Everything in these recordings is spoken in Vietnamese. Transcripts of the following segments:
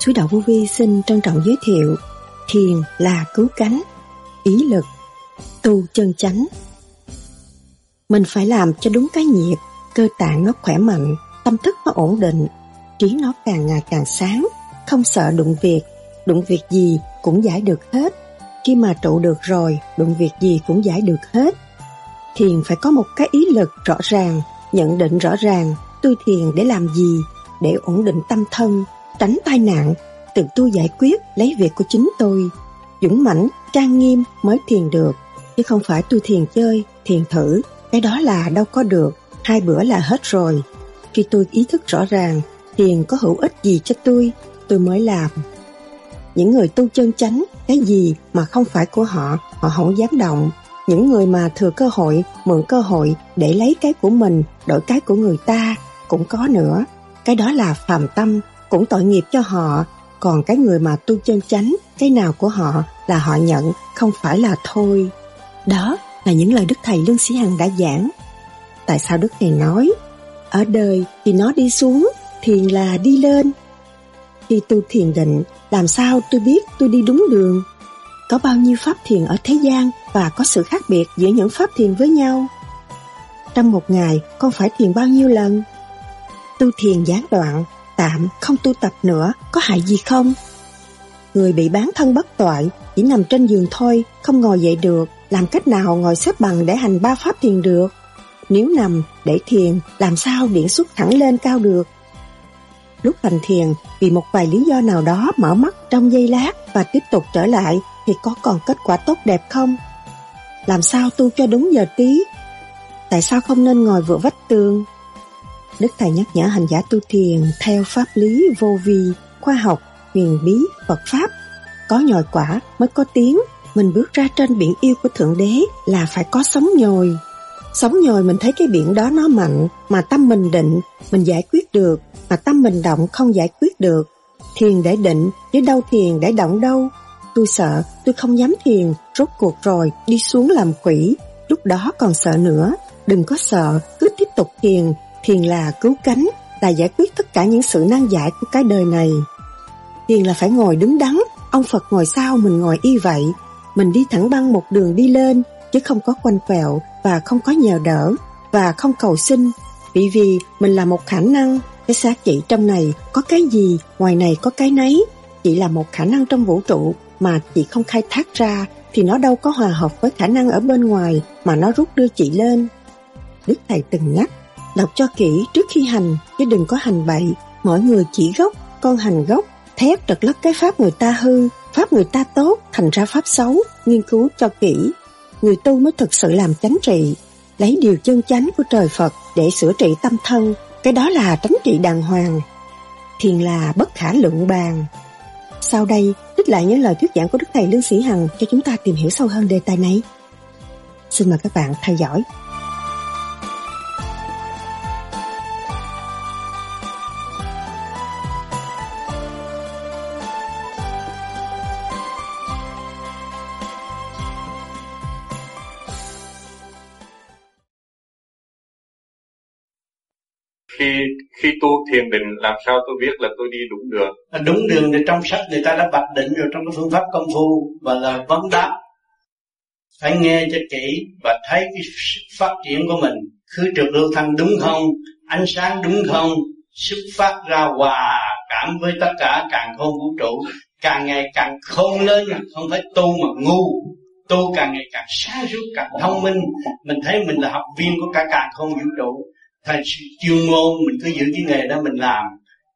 chú Đạo Vô Vi xin trân trọng giới thiệu Thiền là cứu cánh, ý lực, tu chân chánh. Mình phải làm cho đúng cái nhiệt, cơ tạng nó khỏe mạnh, tâm thức nó ổn định, trí nó càng ngày càng sáng, không sợ đụng việc, đụng việc gì cũng giải được hết. Khi mà trụ được rồi, đụng việc gì cũng giải được hết. Thiền phải có một cái ý lực rõ ràng, nhận định rõ ràng, tôi thiền để làm gì, để ổn định tâm thân, tránh tai nạn, tự tu giải quyết lấy việc của chính tôi. Dũng mãnh, trang nghiêm mới thiền được, chứ không phải tôi thiền chơi, thiền thử, cái đó là đâu có được, hai bữa là hết rồi. Khi tôi ý thức rõ ràng, thiền có hữu ích gì cho tôi, tôi mới làm. Những người tu chân chánh, cái gì mà không phải của họ, họ không dám động. Những người mà thừa cơ hội, mượn cơ hội để lấy cái của mình, đổi cái của người ta, cũng có nữa. Cái đó là phàm tâm, cũng tội nghiệp cho họ. Còn cái người mà tu chân chánh, cái nào của họ là họ nhận, không phải là thôi. Đó là những lời Đức Thầy Lương Sĩ Hằng đã giảng. Tại sao Đức Thầy nói, ở đời thì nó đi xuống, thiền là đi lên. Khi tu thiền định, làm sao tôi biết tôi đi đúng đường? Có bao nhiêu pháp thiền ở thế gian và có sự khác biệt giữa những pháp thiền với nhau? Trong một ngày, con phải thiền bao nhiêu lần? Tu thiền gián đoạn, tạm, không tu tập nữa, có hại gì không? Người bị bán thân bất toại, chỉ nằm trên giường thôi, không ngồi dậy được, làm cách nào ngồi xếp bằng để hành ba pháp thiền được? Nếu nằm để thiền, làm sao điển xuất thẳng lên cao được? Lúc hành thiền, vì một vài lý do nào đó mở mắt trong giây lát và tiếp tục trở lại thì có còn kết quả tốt đẹp không? Làm sao tu cho đúng giờ tí? Tại sao không nên ngồi vựa vách tường? Đức Thầy nhắc nhở hành giả tu thiền theo pháp lý vô vi, khoa học, huyền bí, Phật Pháp. Có nhồi quả mới có tiếng, mình bước ra trên biển yêu của Thượng Đế là phải có sóng nhồi. sóng nhồi mình thấy cái biển đó nó mạnh, mà tâm mình định, mình giải quyết được, mà tâm mình động không giải quyết được. Thiền để định, chứ đâu thiền để động đâu. Tôi sợ, tôi không dám thiền, rốt cuộc rồi, đi xuống làm quỷ. Lúc đó còn sợ nữa, đừng có sợ, cứ tiếp tục thiền. Thiền là cứu cánh, là giải quyết tất cả những sự nan giải của cái đời này. Thiền là phải ngồi đứng đắn, ông Phật ngồi sau mình ngồi y vậy. Mình đi thẳng băng một đường đi lên, chứ không có quanh quẹo và không có nhờ đỡ và không cầu xin. Vì vì mình là một khả năng, cái xác chị trong này có cái gì, ngoài này có cái nấy. Chỉ là một khả năng trong vũ trụ mà chị không khai thác ra thì nó đâu có hòa hợp với khả năng ở bên ngoài mà nó rút đưa chị lên. Đức Thầy từng nhắc, đọc cho kỹ trước khi hành chứ đừng có hành bậy. Mỗi người chỉ gốc, con hành gốc, thép trật lất cái pháp người ta hư, pháp người ta tốt, thành ra pháp xấu, nghiên cứu cho kỹ. Người tu mới thực sự làm chánh trị, lấy điều chân chánh của trời Phật để sửa trị tâm thân, cái đó là tránh trị đàng hoàng. Thiền là bất khả lượng bàn. Sau đây, trích lại những lời thuyết giảng của Đức Thầy Lương Sĩ Hằng cho chúng ta tìm hiểu sâu hơn đề tài này. Xin mời các bạn theo dõi. Khi khi tu thiền định làm sao tôi biết là tôi đi đúng đường? À, đúng đường thì trong sách người ta đã bạch định rồi, trong cái phương pháp công phu và là vấn đáp. Phải nghe cho kỹ và thấy cái phát triển của mình. Khứ trực lưu thanh đúng không? Ánh sáng đúng không? Xuất phát ra hòa cảm với tất cả càng không vũ trụ. Càng ngày càng không lên, không phải tu mà ngu. Tu càng ngày càng sáng suốt, càng thông minh. Mình thấy mình là học viên của cả càng không vũ trụ thầy chuyên môn mình cứ giữ cái nghề đó mình làm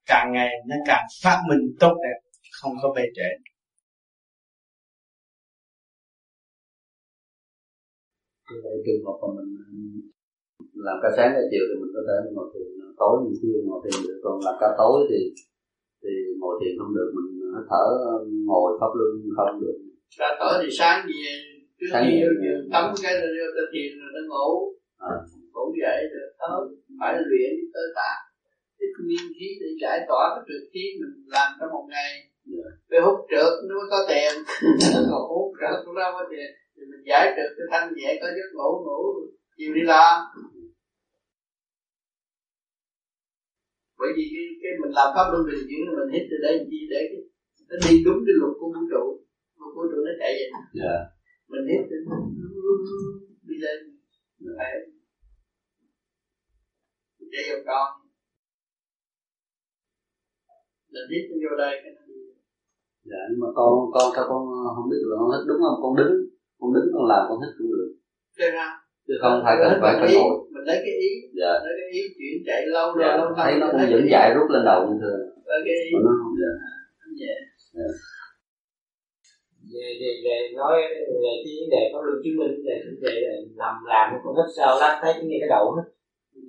càng ngày nó càng phát minh tốt đẹp không có bề trễ. Vậy trường hợp mà mình làm ca sáng ca chiều thì mình có thể ngồi thiền tối mình kia ngồi thiền được còn làm ca tối thì thì ngồi thiền không được mình thở ngồi pháp luân không được. Ca tối thì sáng gì trước sáng khi tắm cái rồi ta thiền rồi nó ngủ. À ngủ dậy rồi tới phải luyện cơ tạng cái nguyên khí để giải tỏa cái trượt khí mình làm trong một ngày. Về hút trượt nó mới có tiền. Còn hút trượt cũng đâu có tiền. Thì mình giải trượt cho thanh nhẹ có giấc ngủ ngủ chiều đi làm bởi vì cái, cái mình làm pháp luân bình chuyển mình hít từ đây chi để cái nó đi đúng cái luật của vũ trụ. Của vũ trụ nó chạy vậy. Yeah. mình hít đi lên. Phải chạy vòng tròn mình hít vô đây cái dạ nhưng mà con con sao con không biết là con hít đúng không? Con đứng con đứng con làm con hít cũng được. Thế ra chứ không phải cần phải phải ngồi. mình lấy cái ý dạ. lấy cái ý chuyển chạy lâu dạ. rồi lâu thấy nó cũng dẫn dạy rút lên đầu như thường. Lấy cái ý. Nó không? Dạ. Nhẹ về. Về về nói về cái vấn đề có lưu chứng minh về vấn đề là nằm làm con hết sao lát thấy cái nghe cái đầu hết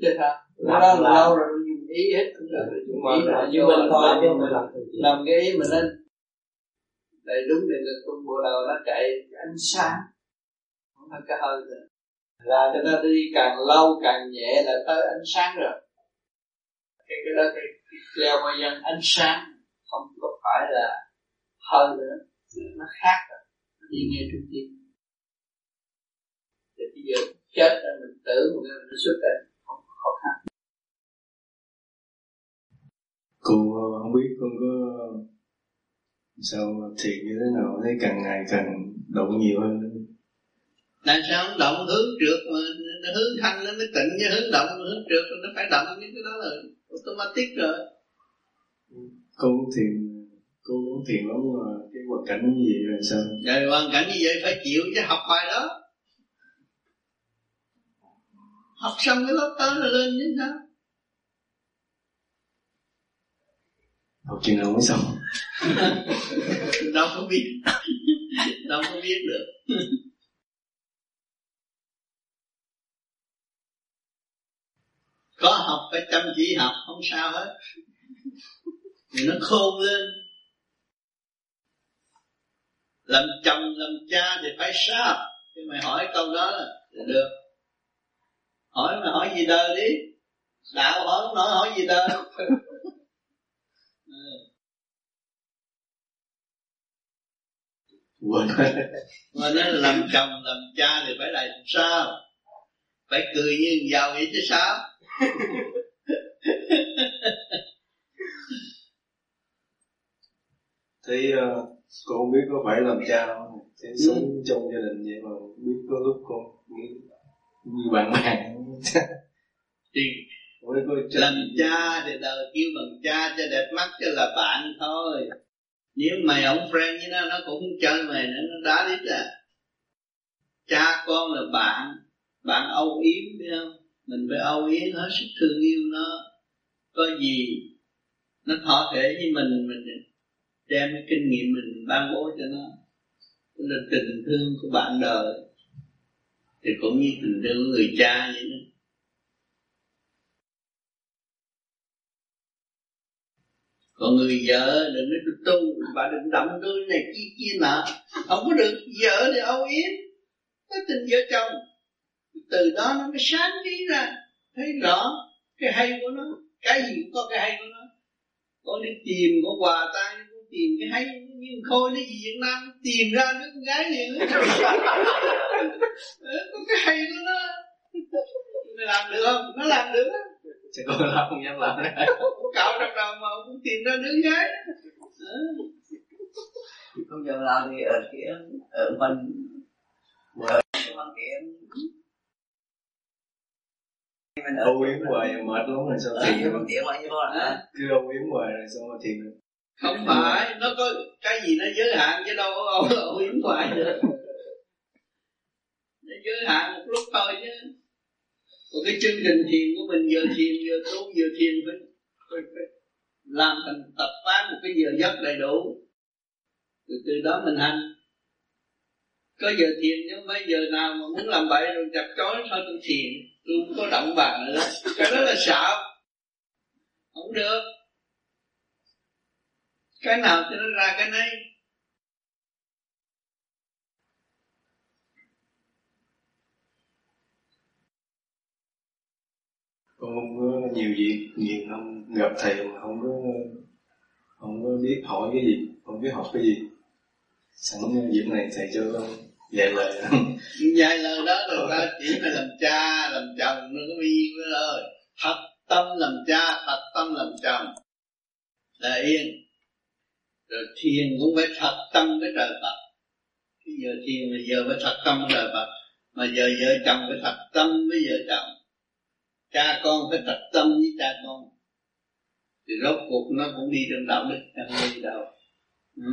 Chứ sao? Làm Nó là- lâu rồi dùng ý hết cũng được rồi. mà Ý là là chứng minh thôi chứ không phải làm làm cái ý mình lên. Đây đúng để là tung bộ đầu nó chạy ánh sáng. Không phải cái hơi nữa. Ra cho nên đi càng lâu càng nhẹ là tới ánh sáng rồi. Cái cái đó cái, leo qua dân ánh sáng. Không có phải là hơi nữa. Nó khác rồi. Nó đi nghe trung tim thì bây giờ chết rồi mình tưởng một cái mình xuất ra khó khăn cô ờ, không biết con có sao thiền như thế nào. Thấy càng ngày càng động nhiều hơn. Tại sao không động? Hướng trượt mà nó hướng thanh nó mới tịnh chứ hướng động hướng trượt nó phải động những cái đó là automatic rồi. Cô thiền cô cũng thiền lắm mà cái hoàn cảnh như vậy là sao? Rồi hoàn cảnh như vậy phải chịu chứ học bài đó học xong cái lớp tới là lên chứ sao học chừng nào mới xong? Đâu có biết. Đâu có biết được. Có học phải chăm chỉ học không sao hết. Thì nó khôn lên. Làm chồng làm cha thì phải sao thì mày hỏi câu đó là được hỏi mà hỏi gì đời đi? Đạo hỏi nói hỏi gì đời Ừ. quên. Mà nó làm chồng làm cha thì phải làm sao? Phải cười như giàu vậy chứ sao? Thấy uh, cô không biết có phải làm cha không? Thấy sống trong gia đình vậy mà biết có lúc con nghĩ như bạn bè thì làm cha thì đời kêu bằng cha cho đẹp mắt cho là bạn thôi. Nếu mày không friend với nó nó cũng không chơi mày nữa nó đá đít à. Cha con là bạn bạn âu yếm biết không? Mình phải âu yếm hết sức thương yêu nó. Có gì nó thọ thể với mình mình đem cái kinh nghiệm mình ban bố cho nó. Là tình thương của bạn đời thì cũng như tình thương của người cha vậy đó. Còn người vợ đừng nói tôi tu, bà đừng đậm tôi này kia kia nọ không có được vợ thì âu yếm. Có tình vợ chồng. Từ đó nó mới sáng trí ra. Thấy rõ cái hay của nó. Cái gì cũng có cái hay của nó. Con đi tìm con quà ta con tìm cái hay nhưng khôi nó gì Việt Nam tìm ra đứa con gái liền. Ờ, có cái hay của nó mày làm được không? Nó làm được á. Chắc cô làm không dám làm đấy. Cạo trong đầu mà cũng tìm ra đứa gái. Ờ. không giờ làm thì ở kia ở mình ở cái văn kiện mình ở âu yếm hoài mệt lắm rồi sao cái được văn kiện mà như hả? Cứ âu yếm hoài rồi sao mà thiền được không phải nó có cái gì nó giới hạn chứ đâu có ông yếm hoài được. Nó giới hạn một lúc thôi chứ. Còn cái chương trình thiền của mình giờ thiền giờ tu giờ thiền phải, phải, phải làm thành tập quán một cái giờ giấc đầy đủ. Từ từ đó mình hành. Có giờ thiền chứ mấy giờ nào mà muốn làm bậy rồi chặt chói thôi tôi thiền. Tôi không có động bàn nữa. Cái đó là sợ không được cái nào cho nó ra cái nấy. Con không có nhiều việc nhiều năm gặp thầy mà không có không có biết hỏi cái gì không biết học cái gì. Sẵn dịp này thầy cho con vài lời. Vài lời đó rồi ta chỉ phải làm cha làm chồng nó có nhiêu đó thôi thật tâm làm cha thật tâm làm chồng. Là yên rồi thiền cũng phải thật tâm với trời Phật. Bây giờ thiền là giờ phải thật tâm với trời Phật. Mà giờ vợ chồng phải thật tâm với vợ chồng. Cha con phải thật tâm với cha con. Thì rốt cuộc nó cũng đi trong đạo đức không đi đâu. Ừ.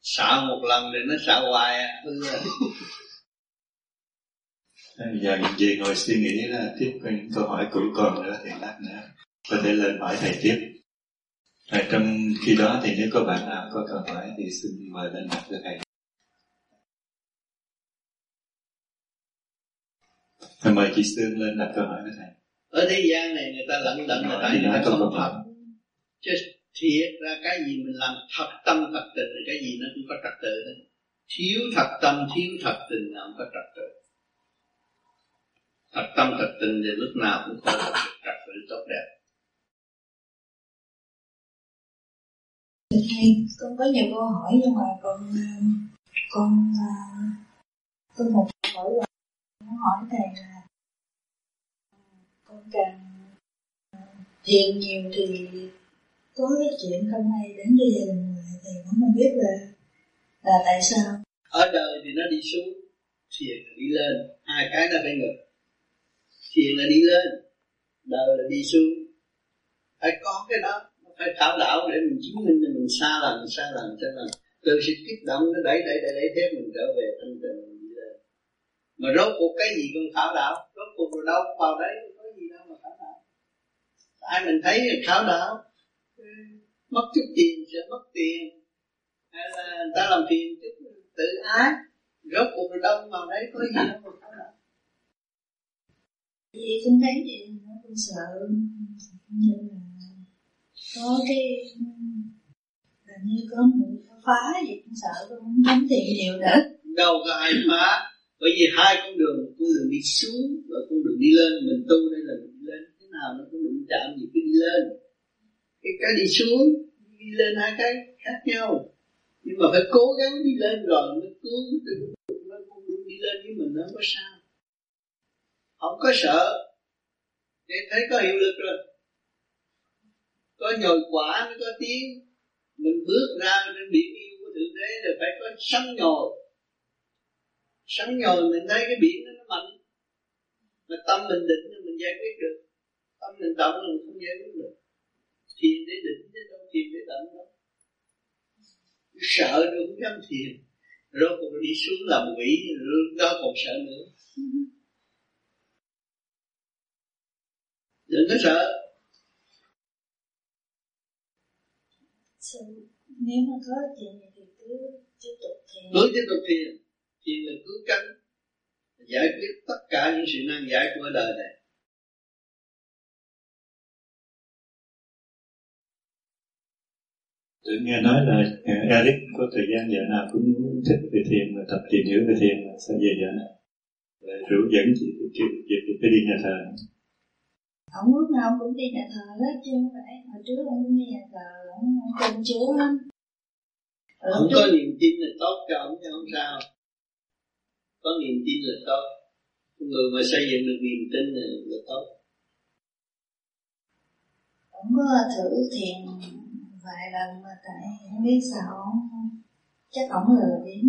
Sợ một lần thì nó sợ hoài à hư rồi. Giờ về ngồi suy nghĩ là tiếp câu hỏi cũ còn nữa thì lát nữa có thể lên hỏi thầy tiếp. Và trong khi đó thì nếu có bạn nào có câu hỏi thì xin mời lên đặt cho thầy. Thầy mời chị Sương lên đặt câu hỏi với thầy. Ở thế gian này người ta lận đận là tại người ta không thật. chứ thiệt ra cái gì mình làm thật tâm thật tình là cái gì nó cũng có trật tự hết thiếu thật tâm thiếu thật tình là không có trật tự. Thật tâm thật tình thì lúc nào cũng có trật tự tốt đẹp thầy con có nhiều câu hỏi nhưng mà con con à, con một hỏi là muốn hỏi thầy là, con càng à, thiền nhiều thì có cái chuyện không hay đến với gia đình người thì cũng không biết là là tại sao. Ở đời thì nó đi xuống, thiền là đi lên, hai cái nó phải ngược thiền là đi lên, đời là đi xuống. Phải có cái đó phải khảo đạo để mình chứng minh cho mình xa lần xa lần xa lần từ sự kích động nó đẩy đẩy đẩy đẩy thế mình trở về thanh tịnh mình mà rốt cuộc cái gì cũng khảo đạo, rốt cuộc rồi đâu vào đấy có gì đâu mà khảo đạo. Ai mình thấy là khảo đạo. Mất chút tiền sẽ mất tiền. Hay là người ta làm phiền chút tự ái, rốt cuộc rồi đâu vào đấy, có gì đâu mà khảo đạo. Vì con thấy thì nó cũng sợ. Như là có cái ừ, là như có người phá gì cũng sợ cũng không dám tiền nhiều nữa. Đâu có ai phá bởi vì hai con đường con đường đi xuống và con đường đi lên, mình tu đây là mình đi lên, thế nào nó cũng đụng chạm gì cứ đi lên. Cái cái đi xuống, đi lên hai cái khác nhau. Nhưng mà phải cố gắng đi lên rồi mới cứu nó cũng đường đi lên với mình nó có sao. Không có sợ. Để thấy có hiệu lực rồi có nhồi quả mới có tiếng. Mình bước ra trên biển yêu của thượng đế là phải có sóng nhồi. Sóng nhồi mình thấy cái biển nó mạnh. Mà tâm mình định thì mình giải quyết được. Tâm mình động là mình không giải quyết được. Thiền để định chứ đâu thiền để động đâu. Sợ rồi không dám thiền. Rồi còn đi xuống làm quỷ rồi đó còn sợ nữa. Đừng có sợ Sự, nếu mà có chuyện này thì cứ tiếp tục thiền cứ tiếp tục thiền thiền là cứu cánh giải quyết tất cả những sự nan giải của đời này. Tôi nghe nói là à, Eric có thời gian giờ nào cũng thích về thiền mà tập tìm hiểu về thiền mà sao về giờ này? Rủ dẫn chị kêu chị phải đi nhà thờ. Ông lúc nào cũng đi nhà thờ hết chứ không phải hồi trước ông cũng đi nhà thờ không chúa lắm. Không có niềm tin là tốt cho ông chứ không sao. Có niềm tin là tốt. Người mà xây dựng được niềm tin là, là tốt. Ông có thử thiền vài lần mà tại không biết sao chắc ông lừa đến.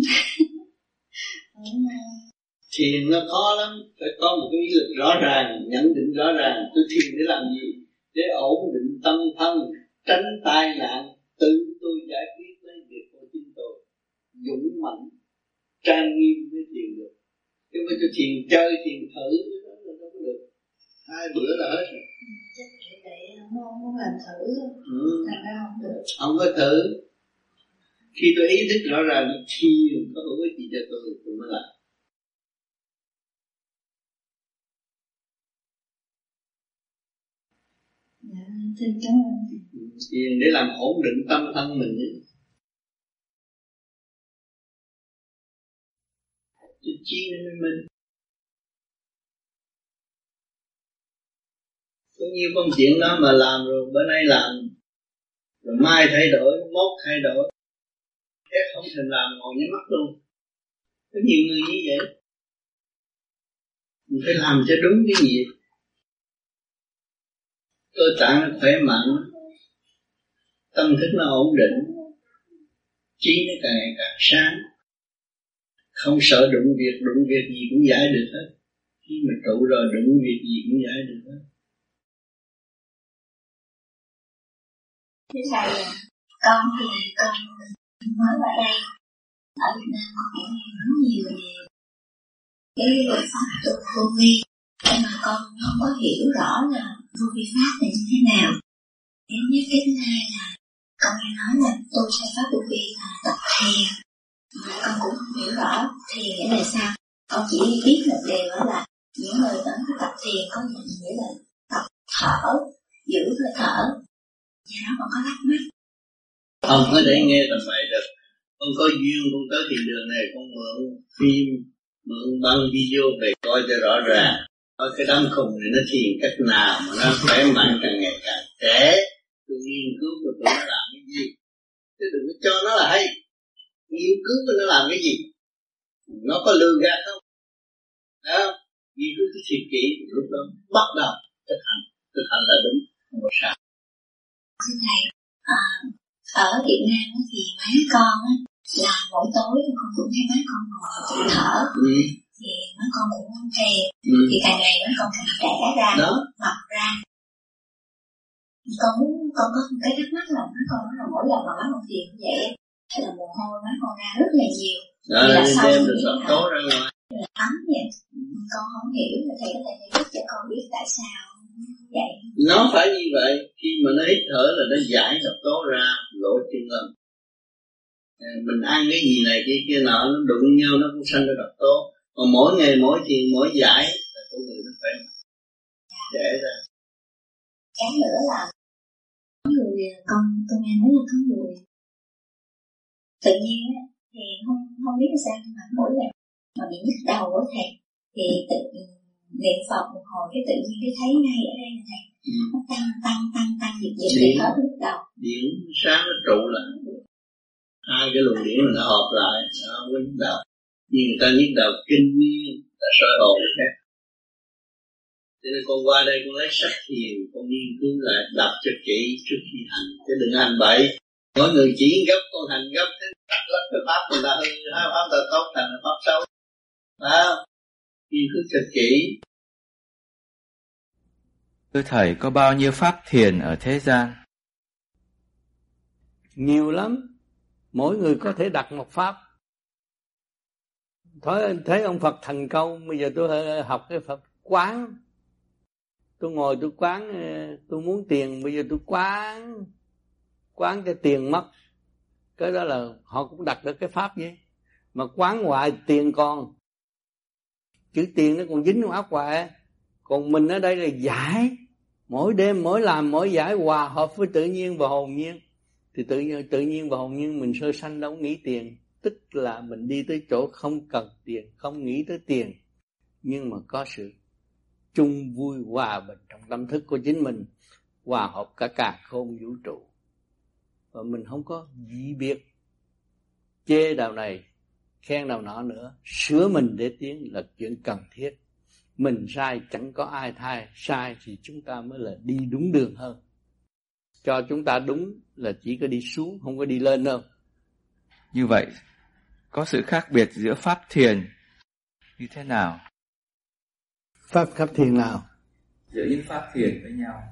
Thiền nó khó lắm. Phải có một cái ý lực rõ ràng nhận định rõ ràng. Tôi thiền để làm gì? Để ổn định tâm thân tránh tai nạn tự tôi giải quyết lấy việc của chính tôi. Dũng mạnh trang nghiêm mới thiền được. Chứ mà tôi thiền chơi thiền thử đó là đâu có được. Hai bữa là hết rồi. Không muốn làm thử. Ừ. thành ra không được. Không có thử. Khi tôi ý thức rõ ràng thiền có hữu ích gì cho tôi tôi mới làm. Xin cảm ơn Thiền để làm ổn định tâm thân mình ấy. chi nên mình có nhiều công chuyện đó mà làm rồi, bữa nay làm. Rồi mai thay đổi, mốt thay đổi. Thế không thành làm, ngồi nhắm mắt luôn. Có nhiều người như vậy. Mình phải làm cho đúng cái gì cơ tạng khỏe mạnh tâm thức nó ổn định trí nó càng ngày càng sáng. Không sợ đụng việc đụng việc gì cũng giải được hết. Khi mà trụ rồi đụng việc gì cũng giải được hết. Thế thầy, con thì con mới vào đây ở Việt Nam con cũng nghe rất nhiều về cái luật pháp tu vô vi nhưng mà con không có hiểu rõ là vô vi pháp là như thế nào. Cái nhất cái thứ hai là con nghe nói là tu theo pháp của vi là tập thiền. Mà con cũng không hiểu rõ thiền nghĩa là sao. Con chỉ biết một điều đó là những người vẫn tập thiền có nghĩa là tập thở, giữ hơi thở. Do đó con có thắc mắc không có thể nghe tầm vậy được. Con có duyên con tới thiền đường này, con mượn phim, mượn băng video về coi cho rõ ràng. Ở cái đám khùng này nó thiền cách nào mà nó khỏe mạnh càng ngày càng trẻ tôi nghiên cứu của tôi là cái chứ đừng có cho nó là hay. Nghiên cứu nó làm cái gì. Nó có lừa gạt không? Đó nghiên cứu cái thiệt kỹ lúc đó bắt đầu thực hành. Thực hành là đúng. Không có sai. Thưa thầy à, ở Việt Nam thì má con á, là mỗi tối con cũng thấy má con ngồi tự thở. Ừ. thì má con cũng không thiền Ừ. thì càng ngày má con càng trẻ ra Đó. mập ra con muốn con có một cái thắc mắc là má con là mỗi lần mà má con thiền như vậy hay là mồ hôi má con ra rất là nhiều. Đó là biết độc hả? tố ra ngoài. Là ấm vậy. Con không hiểu là thầy có thể giải thích cho con biết tại sao vậy. Nó phải như vậy khi mà nó hít thở là nó giải độc tố ra lộ thiên lần À, mình ăn cái gì này kia kia nọ nó đụng nhau nó cũng sanh ra độc tố. Còn mỗi ngày mỗi thiền mỗi giải là con người nó phải để ra. Cái nữa là người con con nghe nói là có người tự nhiên á thì không không biết sao mà mỗi lần mà bị nhức đầu của thầy thì tự niệm phật một hồi cái tự nhiên cái thấy ngay ở đây là thầy. Ừ. nó tăng tăng tăng tăng dịch Chị- thì hết nhức đầu. Điện sáng nó trụ lại. Hai cái luồng điện nó hợp lại nó không có nhức đầu. Nhưng người ta nhức đầu kinh niên là soi hồn khác cho nên con qua đây con lấy sách thiền con nghiên cứu lại đọc cho kỹ trước khi hành. Chứ đừng hành bậy. Mỗi người chỉ gấp con hành gấp. Thế tắt lắc cái pháp người ta hư hai pháp ta tốt thành là pháp xấu. Phải không? Nghiên cứu cho kỹ. Thưa Thầy, có bao nhiêu pháp thiền ở thế gian? nhiều lắm. Mỗi người có thể đặt một pháp. Thấy thấy ông Phật thành công. Bây giờ tôi học cái Phật quán tôi ngồi tôi quán ờ, tôi muốn tiền, bây giờ tôi quán quán cho tiền mất. Cái đó là họ cũng đặt được cái pháp vậy. Mà quán hoài tiền còn. Chữ tiền nó còn dính trong áo hoài. Còn mình ở đây là giải. Mỗi đêm, mỗi làm, mỗi giải hòa hợp với tự nhiên và hồn nhiên. Thì tự nhiên tự nhiên và hồn nhiên mình sơ sanh đâu nghĩ tiền. Tức là mình đi tới chỗ không cần tiền, không nghĩ tới tiền. Nhưng mà có sự chung vui hòa bình trong tâm thức của chính mình hòa hợp cả cả không vũ trụ. Và mình không có dị biệt. Chê đạo này khen đạo nọ nữa sửa mình để tiến là chuyện cần thiết. Mình sai chẳng có ai thay sai thì chúng ta mới là đi đúng đường hơn. Cho chúng ta đúng là chỉ có đi xuống không có đi lên đâu. Như vậy, có sự khác biệt giữa pháp thiền như thế nào? Pháp pháp thiền nào? Giữa những pháp thiền với nhau.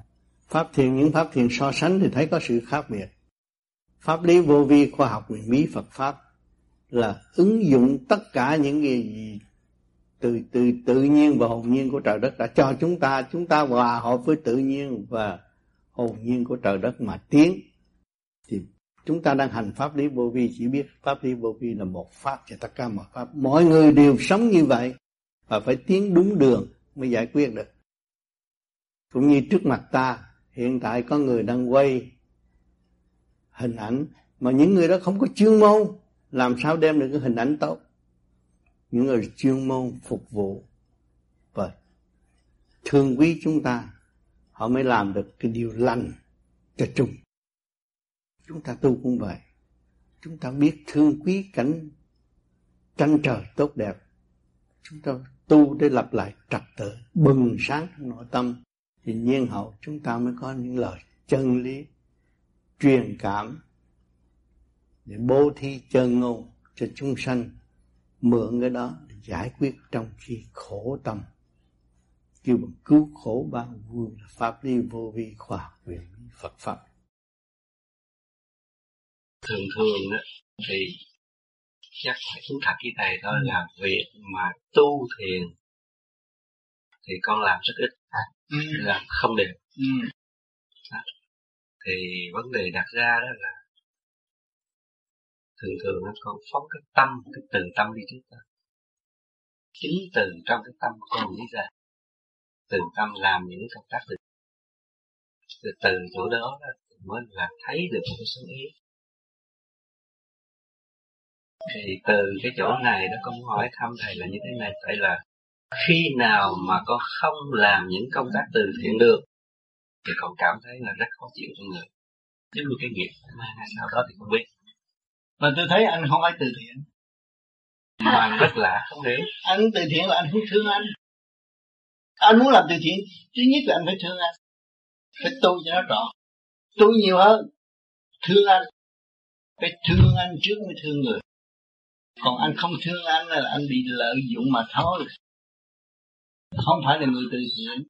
pháp thiền những pháp thiền so sánh thì thấy có sự khác biệt. Pháp lý vô vi khoa học huyền bí Phật pháp là ứng dụng tất cả những cái gì từ từ tự nhiên và hồn nhiên của trời đất đã cho chúng ta. Chúng ta hòa hợp với tự nhiên và hồn nhiên của trời đất mà tiến. Thì chúng ta đang hành pháp lý vô vi chỉ biết pháp lý vô vi là một pháp cho tất cả mọi pháp. Mọi người đều sống như vậy và phải tiến đúng đường mới giải quyết được. Cũng như trước mặt ta, hiện tại có người đang quay hình ảnh mà những người đó không có chuyên môn, làm sao đem được cái hình ảnh tốt? Những người chuyên môn phục vụ và thương quý chúng ta, họ mới làm được cái điều lành cho chung chúng ta tu cũng vậy. Chúng ta biết thương quý cảnh tranh trời tốt đẹp. Chúng ta tu để lập lại trật tự bừng sáng trong nội tâm. Thì nhiên hậu chúng ta mới có những lời chân lý truyền cảm để bố thí chân ngôn cho chúng sanh mượn cái đó để giải quyết trong khi khổ tâm. Kêu bằng cứu khổ ban vui là pháp lý vô vi khoa học quyền Phật pháp. Thường thường đó, thì chắc phải thú thật với thầy thôi ừ. là việc mà tu thiền thì con làm rất ít ừ. làm không đều ừ. thì vấn đề đặt ra đó là thường thường nó con phóng cái tâm cái từ tâm đi trước đó chính từ trong cái tâm của con đi ra từ tâm làm những công tác từ từ chỗ đó, đó mới là thấy được một cái số ý thì từ cái chỗ này đó con hỏi thăm thầy là như thế này tại là khi nào mà con không làm những công tác từ thiện được thì con cảm thấy là rất khó chịu trong người. Giống như cái nghiệp mà hay sao đó thì không biết. Mà tôi thấy anh không phải từ thiện. Mà rất lạ không hiểu. Anh từ thiện là anh không thương anh. Anh muốn làm từ thiện thứ nhất là anh phải thương anh. Phải tu cho nó rõ tu nhiều hơn thương anh. Phải thương anh trước mới thương người còn anh không thương anh là anh bị lợi dụng mà thôi. Không phải là người từ thiện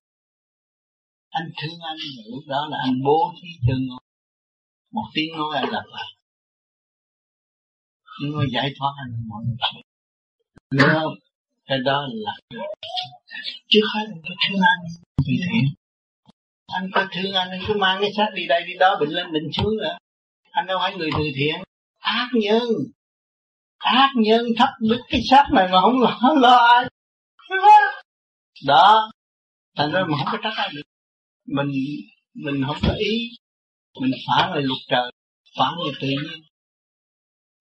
anh thương anh, lúc đó là anh bố thí chân một tiếng nói anh là phải nhưng mà giải thoát anh mọi người. Sẽ nhớ không? Cái đó là chứ không anh có thương anh. Vì thế, anh có thương anh anh cứ mang cái xác đi đây, đi đó, bệnh lên, bệnh xuống nữa. Anh đâu phải người từ thiện. Ác nhân ác nhân thấp đức cái xác này mà không lo, lo ai đó thành ra mà không có trách ai được. Mình mình không có ý. Mình phản lại luật trời phản lại tự nhiên.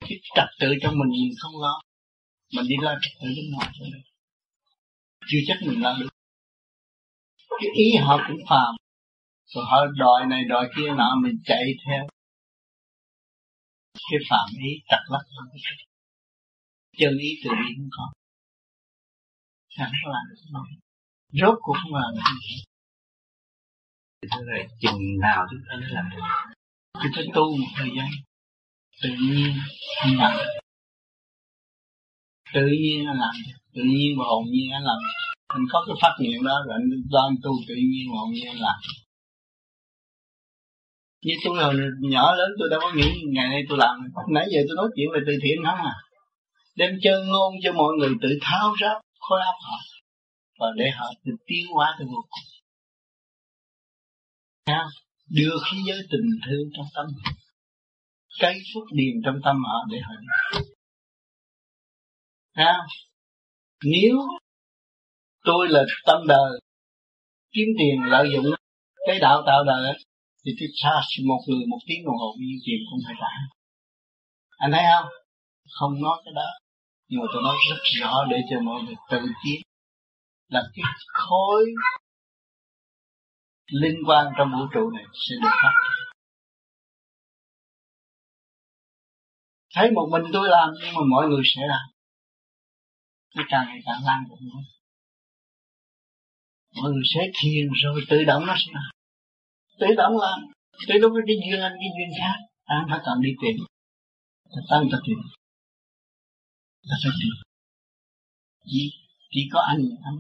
Cái trật tự trong mình mình không lo. Mình đi lo trật tự bên ngoài thôi. Chưa chắc mình lo được. Cái ý họ cũng phàm. Rồi họ đòi này đòi kia nọ mình chạy theo. Cái phạm ý trật lắc không có chân ý từ bi không có. Chẳng có làm được không rốt cuộc không làm được thế này, chừng nào chúng ta mới làm được. Chúng ta tu một thời gian, tự nhiên anh làm tự nhiên anh làm tự nhiên và hồn nhiên anh làm anh có cái phát hiện đó rồi, anh do tu tự nhiên và hồn nhiên anh làm như tôi hồi nhỏ lớn tôi đâu có nghĩ ngày nay tôi làm. Nãy giờ tôi nói chuyện về từ thiện không à? Đem chân ngôn cho mọi người tự tháo ráp khối áp họ và để họ tự tiến hóa tới vô cùng. Đưa khí giới tình thương trong tâm. Cây phúc điền trong tâm họ để họ đi nếu tôi là tâm đời, kiếm tiền, lợi dụng cái đạo tạo đời thì tôi xa một người một tiếng đồng hồ đi tiền cũng phải trả. Anh thấy không? Không nói cái đó nhưng mà tôi nói rất rõ để cho mọi người tự tiến là cái khối liên quan trong vũ trụ này sẽ được phát triển. Thấy một mình tôi làm, nhưng mà mọi người sẽ làm. Nó càng ngày càng lan rộng hơn. Mọi người sẽ thiền rồi tự động nó sẽ làm. Tự động làm. Tự động nó cái duyên anh cái duyên khác. Anh phải cần đi tìm. Tăng tập tìm là phải tìm chỉ chỉ có anh anh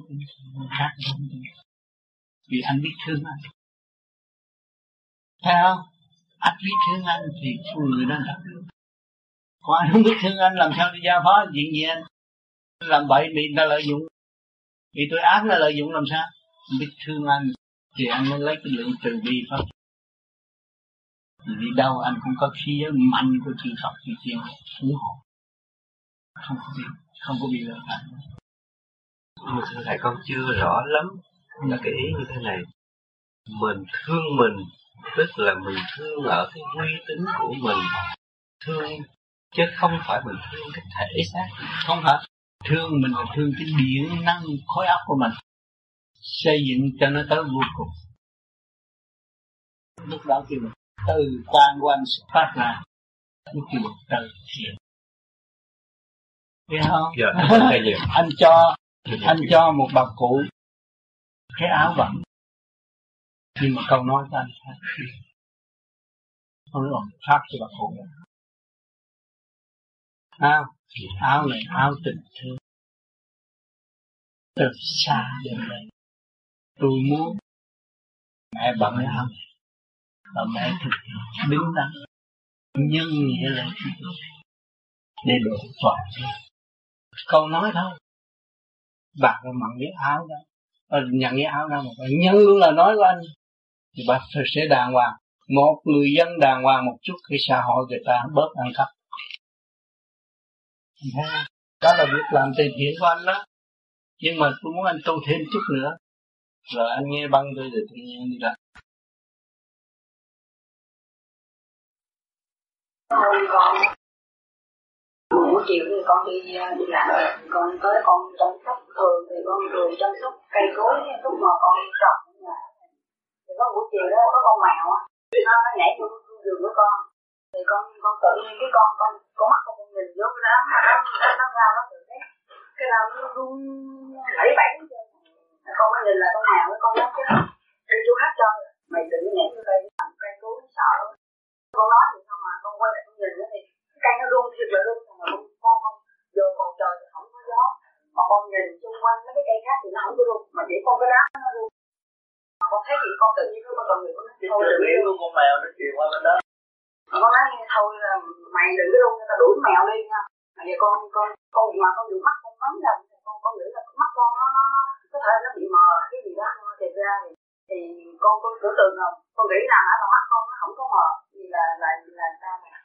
khác không? Vì anh biết thương anh thấy không? Anh biết thương anh thì người đó gặp được còn anh không biết thương anh làm sao đi giao phó? Chuyện gì anh làm bậy bị người ta lợi dụng. Vì tôi ác là lợi dụng làm sao? Anh biết thương anh thì anh mới lấy cái lượng từ bi pháp vì đâu anh cũng có khí giới mạnh của chư Phật, chư Thiên. Ủng hộ không có bị không có bị mà thưa thầy con chưa rõ lắm là cái ý như thế này. Mình thương mình tức là mình thương ở cái uy tín của mình. Thương chứ không phải mình thương cái thể xác. Không phải thương mình là thương cái điện năng khối óc của mình. Xây dựng cho nó tới vô cùng. Lúc đó khi mình từ quan xuất phát ra. Lúc kêu từ thiện biết không? Dạ, anh cho anh cho một bà cụ cái áo vẫn nhưng mà câu nói của anh khác. Không còn khác cho bà cụ. Áo áo này áo tình thương. Từ xa đến đây tôi muốn mẹ bận cái áo này. Và mẹ thực đứng đắn. Nhân nghĩa lại để độ toàn câu nói thôi bạn mặn cái áo đó. Nhận cái áo đó mà nhân luôn là nói của anh. Thì bạn sẽ đàng hoàng. Một người dân đàng hoàng một chút thì xã hội người ta bớt ăn cắp. Đó là việc làm từ thiện của anh đó. Nhưng mà tôi muốn anh tu thêm chút nữa. Rồi anh nghe băng tôi rồi tự nhiên đi làm chiều thì con đi đi làm. Con tới con chăm sóc thường thì con thường chăm sóc cây cối lúc mà con trồng nhà thì có buổi chiều đó có con mèo á. Nó nhảy vô giường của con. Thì con con tự nhiên cái con con con mắt con nhìn vô cái đó nó nó ra nó tự thấy cái nào nó run lẫy bẫy con mới nhìn là con mèo với con nói chứ. Đi chú hát cho mày đừng nhảy vô đây cây cối sợ con nói gì không mà con quay lại con nhìn nó thì cây nó rung thiệt là rung mà con vô bầu trời thì không có gió. Mà con nhìn xung quanh mấy cái cây khác thì nó không có rung mà chỉ con cái đá nó rung. Mà con thấy gì con tự nhiên con người con nói thôi. đừng biết luôn con mèo nó truyền qua bên đó. Mà con nói thôi là mày đừng có rung ta đuổi mèo đi nha. Mà giờ con con con mà con dùng mắt con mấy lần con con nghĩ là mắt con nó có thể nó bị mờ cái gì đó nhưng mà thiệt ra thì thì con con tưởng tượng không? Con nghĩ rằng ở mắt con nó không có mờ vì là là là sao ừ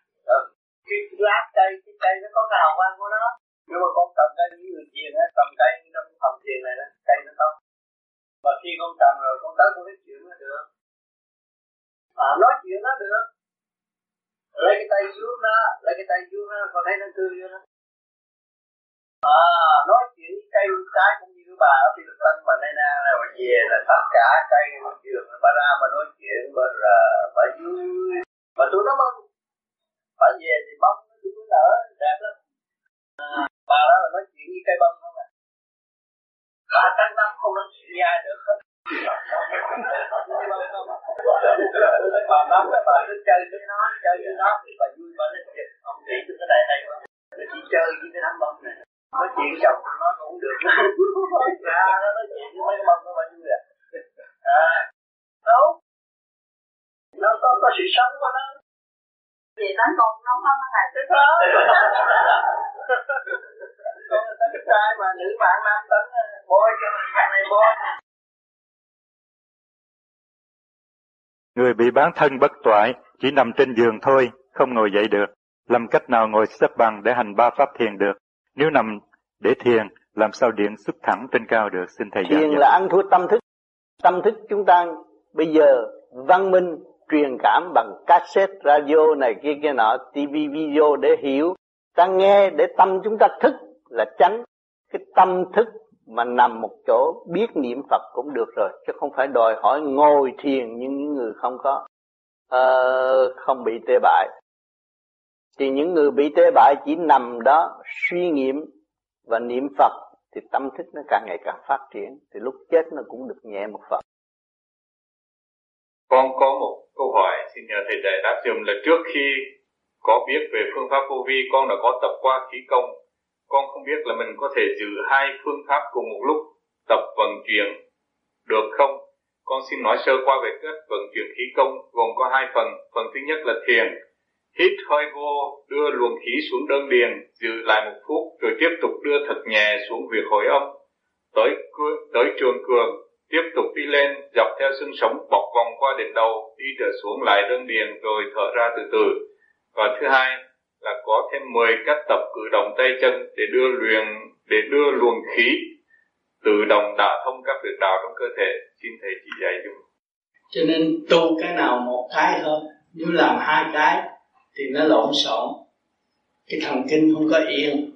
cái lá cây cái cây nó có cái hào quang của nó. Nhưng mà con cầm cây như người thiền á cầm cây trong phòng thiền này đó cây nó tốt và khi con cầm rồi con tới con nói chuyện nó được. À, nói chuyện nó được. Lấy cái tay vuốt nó lấy cái tay vuốt nó con thấy nó tươi vô nó à nói chuyện cây cái cũng như bà ở Philippines mà nay na là về là tất cả cây trường bà ra mà nói chuyện bà là bà vui. Mà tôi nó mong bà về thì bông nó đứa nở đẹp lắm. À, bà đó là nói chuyện như cây bông không à cả tháng năm không nói chuyện với ai được hết. Bà nắm bà cứ chơi với nó chơi với nó thì bà vui bà nói chuyện ông nghĩ cái này hay quá. Chỉ chơi với cái đám bông này. Nói chuyện chồng nó cũng được. Ra nó nói chuyện với mấy bông nó bà vui à. À. Đúng nó có có sự sống của nó vì tánh còn nó không có ngày tức đó con trai mà nữ bạn nam tánh bôi cho thằng này bôi Người bị bán thân bất toại chỉ nằm trên giường thôi, không ngồi dậy được. Làm cách nào ngồi xếp bằng để hành ba pháp thiền được? Nếu nằm để thiền, làm sao điện xuất thẳng trên cao được? Xin thầy Thiền là ăn thua tâm thức. Tâm thức chúng ta bây giờ văn minh truyền cảm bằng cassette, radio này kia kia nọ, TV, video để hiểu. Ta nghe để tâm chúng ta thức là tránh. Cái tâm thức mà nằm một chỗ biết niệm Phật cũng được rồi chứ không phải đòi hỏi ngồi thiền như những người không có uh, không bị tê bại thì những người bị tê bại chỉ nằm đó suy nghiệm và niệm Phật thì tâm thức nó càng ngày càng phát triển thì lúc chết nó cũng được nhẹ một phần con có một câu hỏi xin nhờ thầy giải đáp dùm là trước khi có biết về phương pháp vô vi con đã có tập qua khí công con không biết là mình có thể giữ hai phương pháp cùng một lúc tập vận chuyển được không? Con xin nói sơ qua về cách vận chuyển khí công gồm có hai phần. Phần thứ nhất là thiền. Hít hơi vô, đưa luồng khí xuống đơn điền, giữ lại một phút rồi tiếp tục đưa thật nhẹ xuống việc hồi âm. Tới tới trường cường, tiếp tục đi lên dọc theo xương sống bọc vòng qua đỉnh đầu, đi trở xuống lại đơn điền rồi thở ra từ từ. Và thứ hai là có thêm 10 cách tập cử động tay chân để đưa luyện để đưa luồng khí tự động đả thông các huyệt đạo trong cơ thể. Xin thầy chỉ dạy dùm cho nên tu cái nào một cái thôi nếu làm hai cái thì nó lộn xộn. Cái thần kinh không có yên.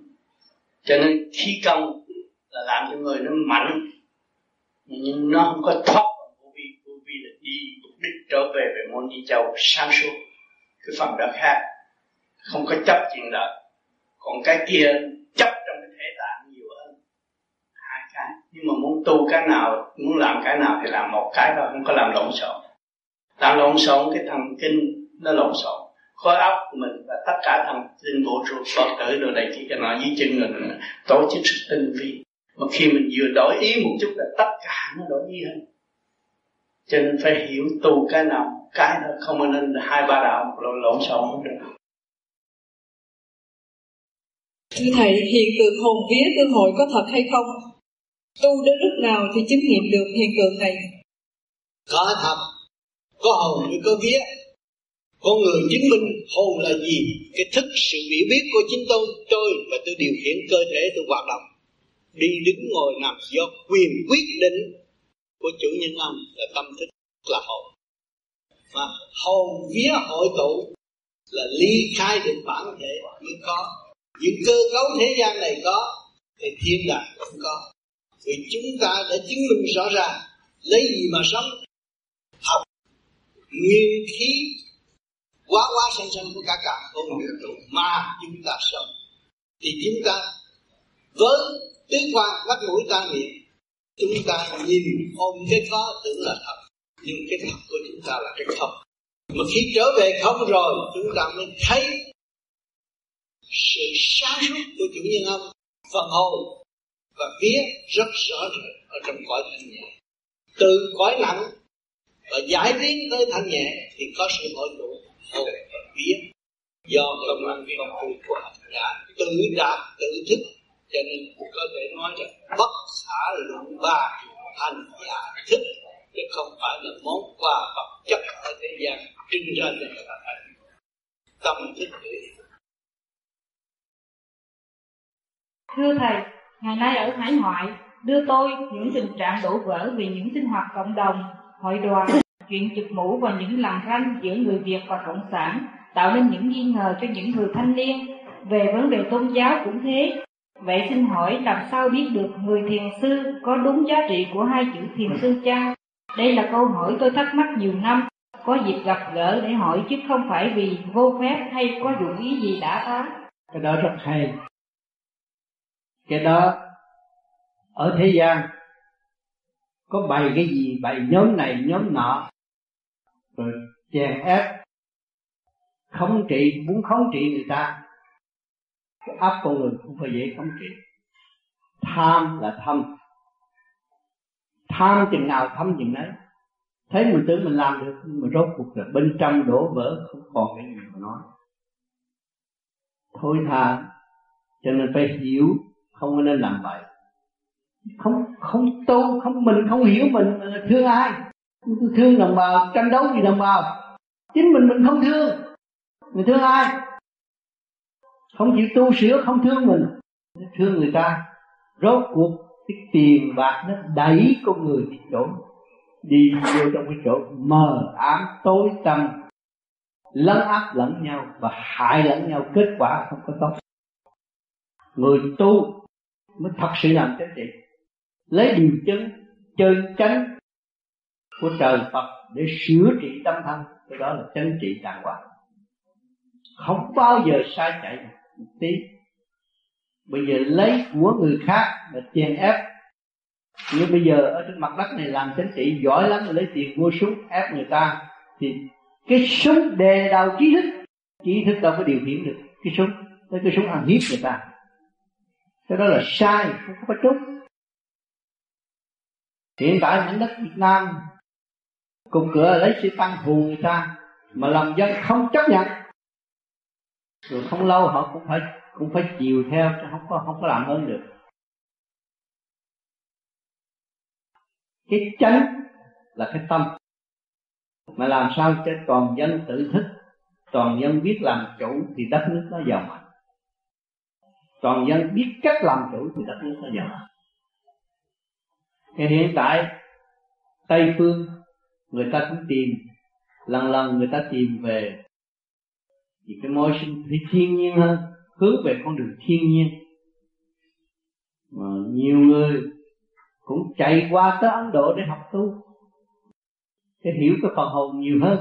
Cho nên khí công là làm cho người nó mạnh nhưng nó không có thoát vô vi. Vô vi là đi mục đích trở về về môn di châu sáng suốt. Cái phần đó khác, không có chấp chuyện đó còn cái kia, chấp trong cái thể tạng nhiều hơn. Hai cái. Nhưng mà muốn tu cái nào, muốn làm cái nào thì làm một cái thôi, không có làm lộn xộn. Làm lộn xộn cái thần kinh, nó lộn xộn. Khối óc của mình và tất cả thần kinh vũ trụ, phật tử đồ này chỉ cho nó dưới chân mình, tổ chức sự tinh vi mà khi mình vừa đổi ý một chút là tất cả nó đổi ý hết cho nên phải hiểu tu cái nào cái nó không nên hai ba đạo lộn lộn xộn không được Thưa Thầy, hiện tượng hồn vía cơ hội có thật hay không? Tu đến lúc nào thì chứng nghiệm được hiện tượng này? Có thật, có hồn như có vía. Con người chứng minh hồn là gì? Cái thức sự hiểu biết của chính tôi, tôi và tôi điều khiển cơ thể tôi hoạt động. Đi đứng ngồi nằm do quyền quyết định của chủ nhân ông là tâm thức là hồn. Mà hồn vía hội tụ là ly khai được bản thể mới có. Những cơ cấu thế gian này có, thì thiên đàng cũng có. Vì chúng ta đã chứng minh rõ ràng lấy gì mà sống. Học nguyên khí, quá quá sanh sanh của cả cả không vũ trụ, mà chúng ta sống. Thì chúng ta với tứ qua mắt mũi tai miệng chúng ta nhìn ôm cái có tưởng là thật. Nhưng cái thật của chúng ta là cái không. Mà khi trở về không rồi, chúng ta mới thấy sự sáng suốt của chủ nhân ông, phần hồn, và vía rất rõ rệt ở trong cõi thanh nhẹ. Từ cõi nặng và giải tiến tới thanh nhẹ thì có sự hội tụ hồn và vía do công năng công phu của học giả tự đạt, tự thức cho nên có thể nói là bất khả luận ba hành giả thức chứ không phải là món quà vật chất ở thế gian trưng ra cho người ta thấy tâm thức Thưa Thầy, ngày nay ở hải ngoại, đưa tôi những tình trạng đổ vỡ vì những sinh hoạt cộng đồng, hội đoàn, chuyện chụp mũ và những lằn ranh giữa người Việt và Cộng sản, tạo nên những nghi ngờ cho những người thanh niên. Về vấn đề tôn giáo cũng thế. Vậy xin hỏi làm sao biết được người thiền sư có đúng giá trị của hai chữ thiền sư chăng? Đây là câu hỏi tôi thắc mắc nhiều năm, có dịp gặp gỡ để hỏi chứ không phải vì vô phép hay có dụng ý gì đã phá. Cái đó rất hay, cái đó ở thế gian có bày cái gì bày nhóm này nhóm nọ rồi chèn ép khống trị muốn khống trị người ta cái áp con người không phải dễ khống trị tham là thâm. Tham chừng nào thâm chừng đấy thấy mình tưởng mình làm được, nhưng mà rốt cuộc là bên trong đổ vỡ, không còn cái gì mà nói. Thôi thà, cho nên phải hiểu, không nên làm vậy. Không không tu không mình, không hiểu mình thương ai. Thương đồng bào, tranh đấu vì đồng bào. Chính mình mình không thương. Mình thương ai? Không chịu tu sửa, không thương mình. Thương người ta, rốt cuộc cái tiền bạc nó đẩy con người đi chỗ đi vô trong cái chỗ mờ ám, tối tăm. Lấn áp lẫn nhau và hại lẫn nhau, kết quả không có tốt. Người tu mới thật sự làm chánh trị lấy điều chân chân chánh của trời Phật để sửa trị tâm thân. Cái đó là chánh trị đàng hoàng. Không bao giờ sai chạy một tí bây giờ lấy của người khác để chèn ép. Như bây giờ ở trên mặt đất này làm chính trị giỏi lắm, lấy tiền mua súng, ép người ta, thì cái súng đề đầu trí thức trí thức đâu có điều khiển được. Cái súng lấy cái súng ăn hiếp người ta. Cái đó là sai, không có trúng hiện tại mảnh đất Việt Nam, cùng cửa lấy sự tăng hù người ta, mà lòng dân không chấp nhận rồi không lâu họ cũng phải cũng phải chiều theo, chứ không có không có làm ơn được. Cái chánh là cái tâm. Mà làm sao cho toàn dân tự thức, toàn dân biết làm chủ thì đất nước nó giàu mạnh. Toàn dân biết cách làm chủ thì đất nước nó giàu mạnh. thì hiện tại, tây phương, người ta cũng tìm, lần lần người ta tìm về thì cái môi sinh thì thiên nhiên hơn, hướng về con đường thiên nhiên. Mà nhiều người cũng chạy qua tới Ấn Độ để học tu. Để hiểu cái phần hồn nhiều hơn.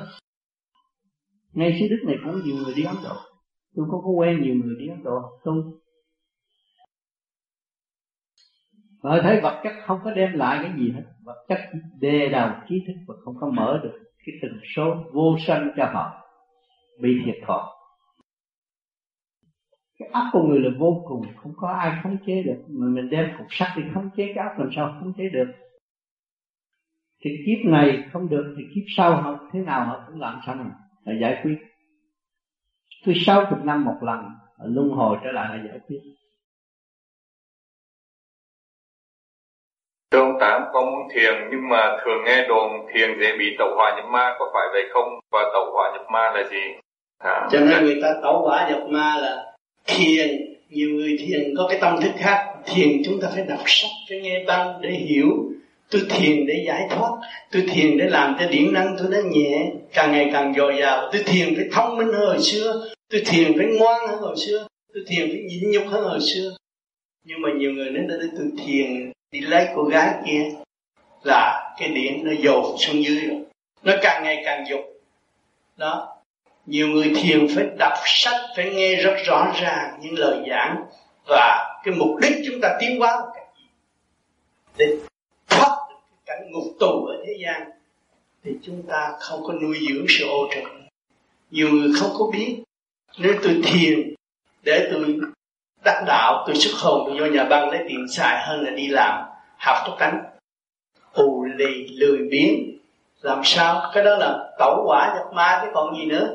Ngay xứ Đức này cũng nhiều người đi Ấn Độ. Tôi có có quen nhiều người đi Ấn Độ học tu. Rồi thấy vật chất không có đem lại cái gì hết. Vật chất đề đầu trí thức và không có mở được Cái tần số vô sanh cho họ. Bị thiệt thòi. Cái ác của người là vô cùng, Không có ai khống chế được. Mà mình đem cục sắt thì khống chế cái ác làm sao khống chế được? Thì kiếp này không được, Thì kiếp sau họ thế nào họ cũng làm xong Là giải quyết. Cứ sáu chục năm một lần Luân hồi trở lại là giải quyết. Thưa ông Tám, con muốn thiền nhưng mà thường nghe đồn thiền dễ bị tẩu hỏa nhập ma, có phải vậy không? Và tẩu hỏa nhập ma là gì? À, Cho nên người ta tẩu hỏa nhập ma là thiền, nhiều người thiền có cái tâm thức khác. Thiền chúng ta phải đọc sách, phải nghe băng để hiểu. Tôi thiền để giải thoát, tôi thiền để làm cho điển năng tôi nó nhẹ, càng ngày càng dồi dào. Tôi thiền phải thông minh hơn hồi xưa, tôi thiền phải ngoan hơn hồi xưa, tôi thiền phải nhịn nhục hơn hồi xưa. Nhưng mà nhiều người nói tôi thiền đi lấy cô gái kia là cái điện nó dồn xuống dưới rồi nó càng ngày càng dục. Đó. Nhiều người thiền phải đọc sách, phải nghe rất rõ ràng những lời giảng và cái mục đích chúng ta tiến hóa là cái gì. Để thoát được cái cảnh ngục tù ở thế gian, thì chúng ta không có nuôi dưỡng sự ô trượt nhiều người không có biết. Nếu tôi thiền để tôi đắc đạo, tôi xuất hồn, tôi vô nhà băng, lấy tiền xài hơn là đi làm, học tốt tánh ù lì lười biếng. Làm sao? Cái đó là tẩu quả nhập ma, chứ còn gì nữa.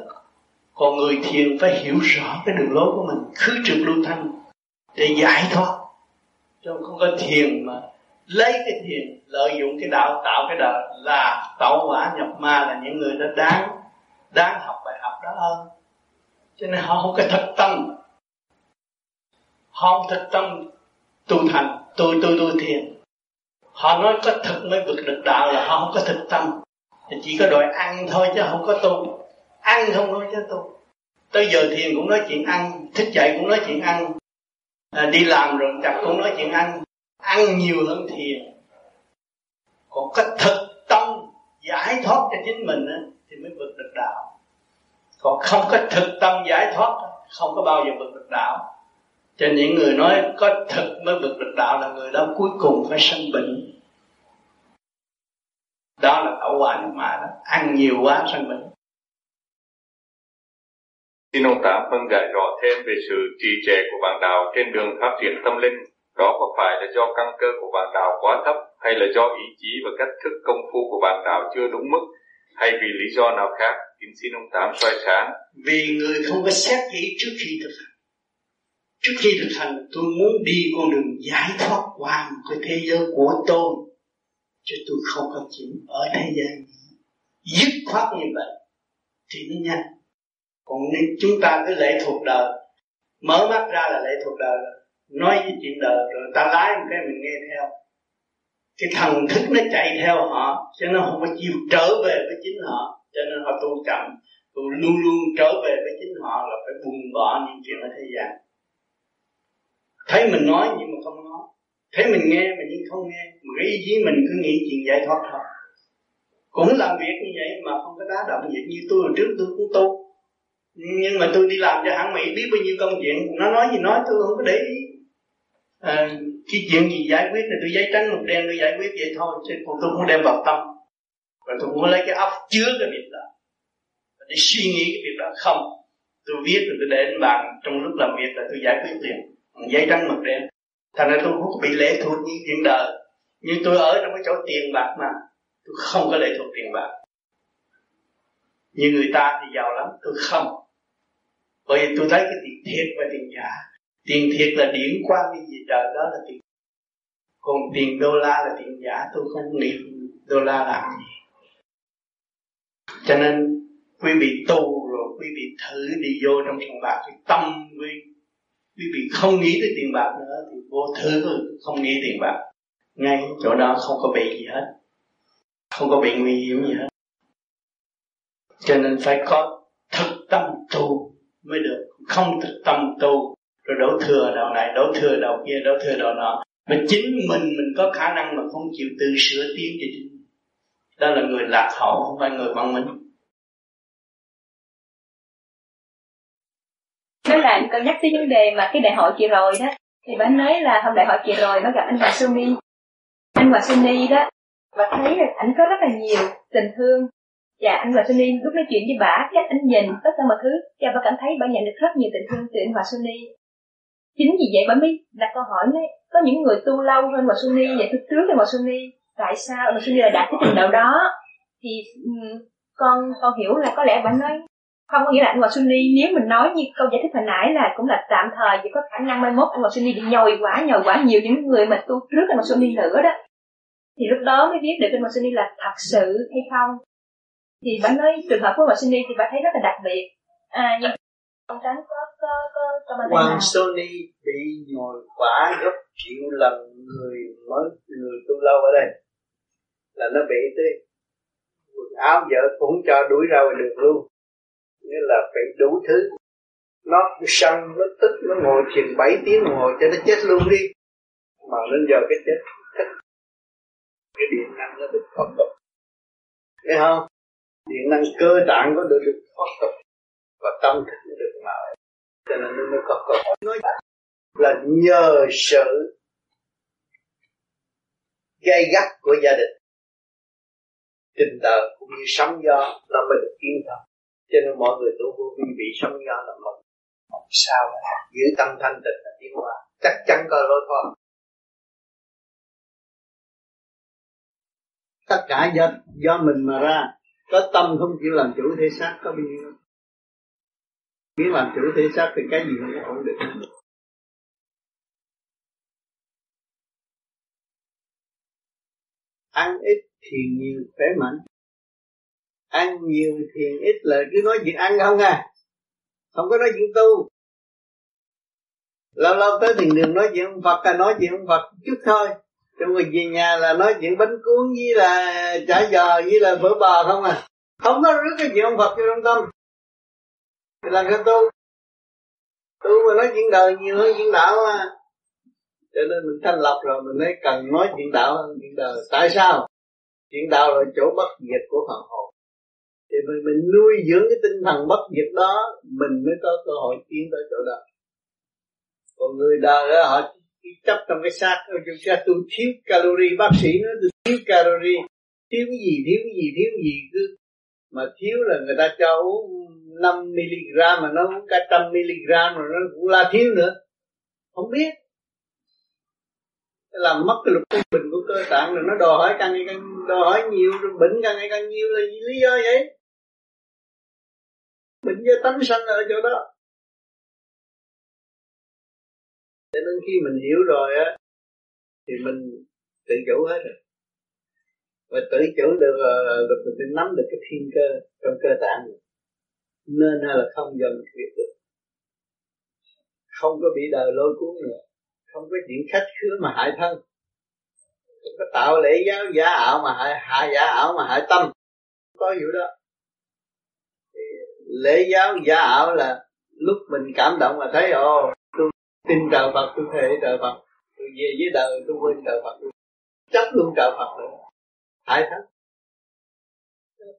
Còn người thiền phải hiểu rõ cái đường lối của mình, khứ trực lưu thanh, để giải thoát. Chứ không có thiền mà lấy cái thiền, lợi dụng cái đạo, tạo cái đạo là tẩu quả nhập ma là những người đó đáng đáng học bài học đó hơn. Cho nên họ không có thật tâm họ không thực tâm tu thành tôi tôi tôi thiền. Họ nói có thực mới vượt được đạo là họ không có thực tâm. Thì chỉ có đòi ăn thôi chứ không có tu. Ăn không nói chứ tu. Tới giờ thiền cũng nói chuyện ăn thức dậy cũng nói chuyện ăn. À, đi làm rồi chặt cũng nói chuyện ăn. Ăn nhiều hơn thiền. Còn có thực tâm giải thoát cho chính mình á, thì mới vượt được đạo. Còn không có thực tâm giải thoát không có bao giờ vượt được đạo cho những người nói có thực mới vượt được đạo là người đó cuối cùng phải sanh bệnh đó là hậu quả nhập ma đó ăn nhiều quá sanh bệnh Xin ông Tám phân giải rõ thêm về sự trì trệ của bạn đạo trên đường phát triển tâm linh. Đó có phải là do căn cơ của bạn đạo quá thấp hay là do ý chí và cách thức công phu của bạn đạo chưa đúng mức hay vì lý do nào khác? Kính xin ông Tám soi sáng. Vì người không có xét kỹ trước khi thực hành. Trước khi thực hành, tôi muốn đi con đường giải thoát qua một cái thế giới của tôi, chứ tôi không có chịu ở thế gian. Dứt khoát như vậy thì nó nhanh. Còn nếu chúng ta cứ lệ thuộc đời, mở mắt ra là lệ thuộc đời nói với chuyện đời rồi ta lái một cái mình nghe theo. Cái thần thức nó chạy theo họ cho nên không có chịu trở về với chính họ. Cho nên họ tu chậm, tu luôn luôn trở về với chính họ là phải buông bỏ những chuyện ở thế gian thấy mình nói nhưng mà không nói. Thấy mình nghe mà nhưng không nghe. Mà cái ý chí mình cứ nghĩ chuyện giải thoát thôi. Cũng làm việc như vậy mà không có đá động vậy như tôi hồi trước tôi cũng tu nhưng mà tôi đi làm cho hãng mỹ biết bao nhiêu công chuyện. Nó nói gì nói tôi không có để ý. À, cái chuyện gì giải quyết thì tôi giấy trắng một đen tôi giải quyết vậy thôi. Chứ còn tôi không đem vào tâm. Và tôi muốn lấy cái óc chứa cái việc đó. Để suy nghĩ cái việc đó. Không. Tôi viết rồi tôi để lên bàn. Trong lúc làm việc là tôi giải quyết liền giấy trắng mực đen. Thành ra tôi không có bị lệ thuộc như chuyện đời. Như tôi ở trong cái chỗ tiền bạc mà, tôi không có lệ thuộc tiền bạc. Như người ta thì giàu lắm, tôi không. Bởi vì tôi thấy cái tiền thiệt và tiền giả. Tiền thiệt là điển qua cái gì, đời đó là tiền. Còn tiền đô la là tiền giả, tôi không nghĩ đô la làm gì. Cho nên, quý vị tu rồi, quý vị thử đi vô trong sòng bạc, cái tâm quý quý vị không nghĩ tới tiền bạc nữa thì vô thứ không nghĩ tiền bạc. Ngay chỗ đó không có bị gì hết. Không có bị nguy hiểm gì hết. Cho nên phải có thực tâm tu mới được. Không thực tâm tu, rồi đổ thừa đầu này, đổ thừa đầu kia, đổ thừa đầu nọ. Mà chính mình mình có khả năng mà không chịu tự sửa tiến cho chính đó là người lạc hậu, không phải người văn minh. Nói là con nhắc tới vấn đề mà cái đại hội chị rồi đó, thì bà nói là hôm đại hội kỳ rồi nó gặp anh Hòa Suni anh Hòa Suni đó và thấy là ảnh có rất là nhiều tình thương. Và anh Hòa Suni lúc nói chuyện với bà cách anh nhìn tất cả mọi thứ cho bà cảm thấy bà nhận được rất nhiều tình thương từ anh Hòa Suni chính vì vậy bà mới đặt câu hỏi đấy có những người tu lâu hơn Hòa Suni vậy tu trước anh Hòa Suni tại sao Hoàng Hòa Suni lại đạt cái trình độ đó? Thì con con hiểu là có lẽ bà nói không, có nghĩa là anh Hòa Sunni nếu mình nói như câu giải thích hồi nãy là cũng là tạm thời chỉ có khả năng mai mốt anh Hòa Sunni bị nhồi quá nhồi quá nhiều những người mà tu trước anh Hòa Sunni nữa đó. Thì lúc đó mới biết được anh Hòa Sunni là thật sự hay không. Thì bà nói trường hợp của Hòa Sunni thì bà thấy rất là đặc biệt. À nhưng ông tránh có có có trong anh Hoàng Sony bị nhồi quá gấp triệu lần người mới, người tu lâu ở đây. Là nó bị tới quần áo vợ cũng cho đuổi ra ngoài đường luôn nghĩa là phải đủ thứ. Nó sân nó tức, nó ngồi chừng 7 tiếng ngồi cho nó chết luôn đi. Mà đến giờ cái chết cái điện năng nó được thoát tục thấy không? Điện năng cơ tạng có được được thoát tục và tâm thức nó được mở. Cho nên nó mới có cơ hội. Nói là nhờ sự gây gắt của gia đình. Tình tờ cũng như sóng gió, nó mới được yên tâm cho nên mọi người tu vô vi bị sống gió là mừng không sao là giữ tâm thanh tịnh là tiến hóa. Chắc chắn có lối thoát. Tất cả do do mình mà ra. Có tâm không chịu làm chủ thể xác, có bao nhiêu? Biết làm chủ thể xác thì cái gì cũng ổn định? Ăn ít thì nhiều, khỏe mạnh ăn nhiều thiền ít là cứ nói chuyện ăn không à? Không có nói chuyện tu. Lâu lâu tới thiền đường nói chuyện ông Phật là nói chuyện ông Phật chút thôi. Trong người về nhà là nói chuyện bánh cuốn với là chả giò với là phở bò không à? Không có rước cái chuyện ông Phật cho trong tâm. Thì làm sao tu? Tu mà nói chuyện đời nhiều hơn chuyện đạo mà cho nên mình thanh lọc rồi, mình mới cần nói chuyện đạo hơn chuyện đời. Tại sao? Chuyện đạo là chỗ bất diệt của phần hồn thì mình, mình nuôi dưỡng cái tinh thần bất diệt đó mình mới có cơ hội tiến tới chỗ đó. Còn người đời đó họ chấp trong cái xác chúng ta tôi thiếu calorie bác sĩ nói tôi thiếu calorie. Thiếu cái gì thiếu cái gì thiếu cái gì cứ. Mà thiếu là người ta cho uống 5 mg mà nó uống cả trăm mg rồi nó cũng là thiếu nữa. Không biết. Làm mất cái lục trung bình của cơ tạng rồi nó đòi hỏi càng ngày càng đòi hỏi nhiều, rồi bệnh càng ngày càng nhiều là lý do vậy. Bệnh do tánh sanh ở chỗ đó. Cho nên khi mình hiểu rồi á, thì mình tự chủ hết rồi. Và tự chủ được ờ, được mình nắm được cái thiên cơ trong cơ tạng. Nên hay là không dần việc được không có bị đời lôi cuốn nữa. Không có chuyện khách khứa mà hại thân đừng có tạo lễ giáo, giả ảo mà hại hại giả ảo mà hại tâm. Có hiểu đó. Lễ giáo, giả ảo là lúc mình cảm động mà thấy, ồ, tôi tin trời Phật, tôi thề trời Phật, tôi về với đời, tôi quên trời Phật, tôi chấp luôn trời Phật nữa. Hại thánh.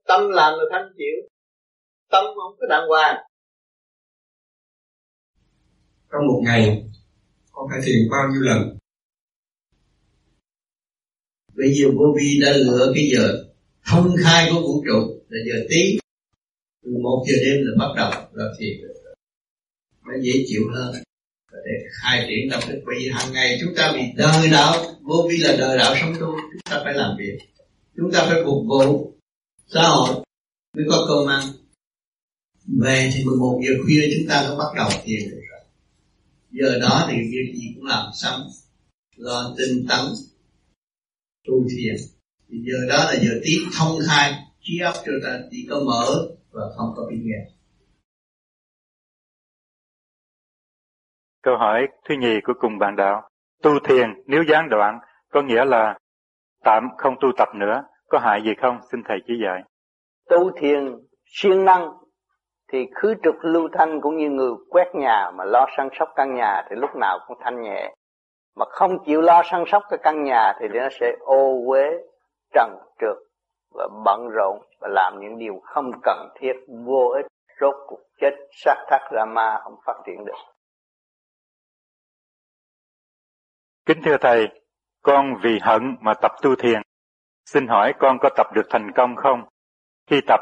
Tâm làm là thanh chịu. Tâm không có đàng hoàng. Trong một ngày, con phải thiền bao nhiêu lần? Bây giờ vô vi đã lựa cái giờ thông khai của vũ trụ là giờ tí. Từ một giờ đêm là bắt đầu là thiền nó dễ chịu hơn. Để khai triển tâm thức bởi vì hàng ngày chúng ta bị đời đạo. Vô vi là đời đạo sống tu, chúng ta phải làm việc. Chúng ta phải phục vụ xã hội. Mới có cơm ăn. Về thì 11 giờ khuya chúng ta mới bắt đầu thiền được rồi. Giờ đó thì việc gì cũng làm xong. Lo tinh tấn tu thiền thì giờ đó là giờ tiếp thông khai trí óc cho ta chỉ có mở và không có bị nghẹn. Câu hỏi thứ nhì của cùng bạn đạo. Tu thiền nếu gián đoạn có nghĩa là tạm không tu tập nữa, có hại gì không? Xin Thầy chỉ dạy. Tu thiền siêng năng thì khứ trực lưu thanh cũng như người quét nhà mà lo săn sóc căn nhà thì lúc nào cũng thanh nhẹ. Mà không chịu lo săn sóc cái căn nhà thì nó sẽ ô uế, trần trượt và bận rộn và làm những điều không cần thiết vô ích rốt cuộc chết sát thắt ra ma không phát triển được Kính thưa Thầy, con vì hận mà tập tu thiền. Xin hỏi con có tập được thành công không? Khi tập,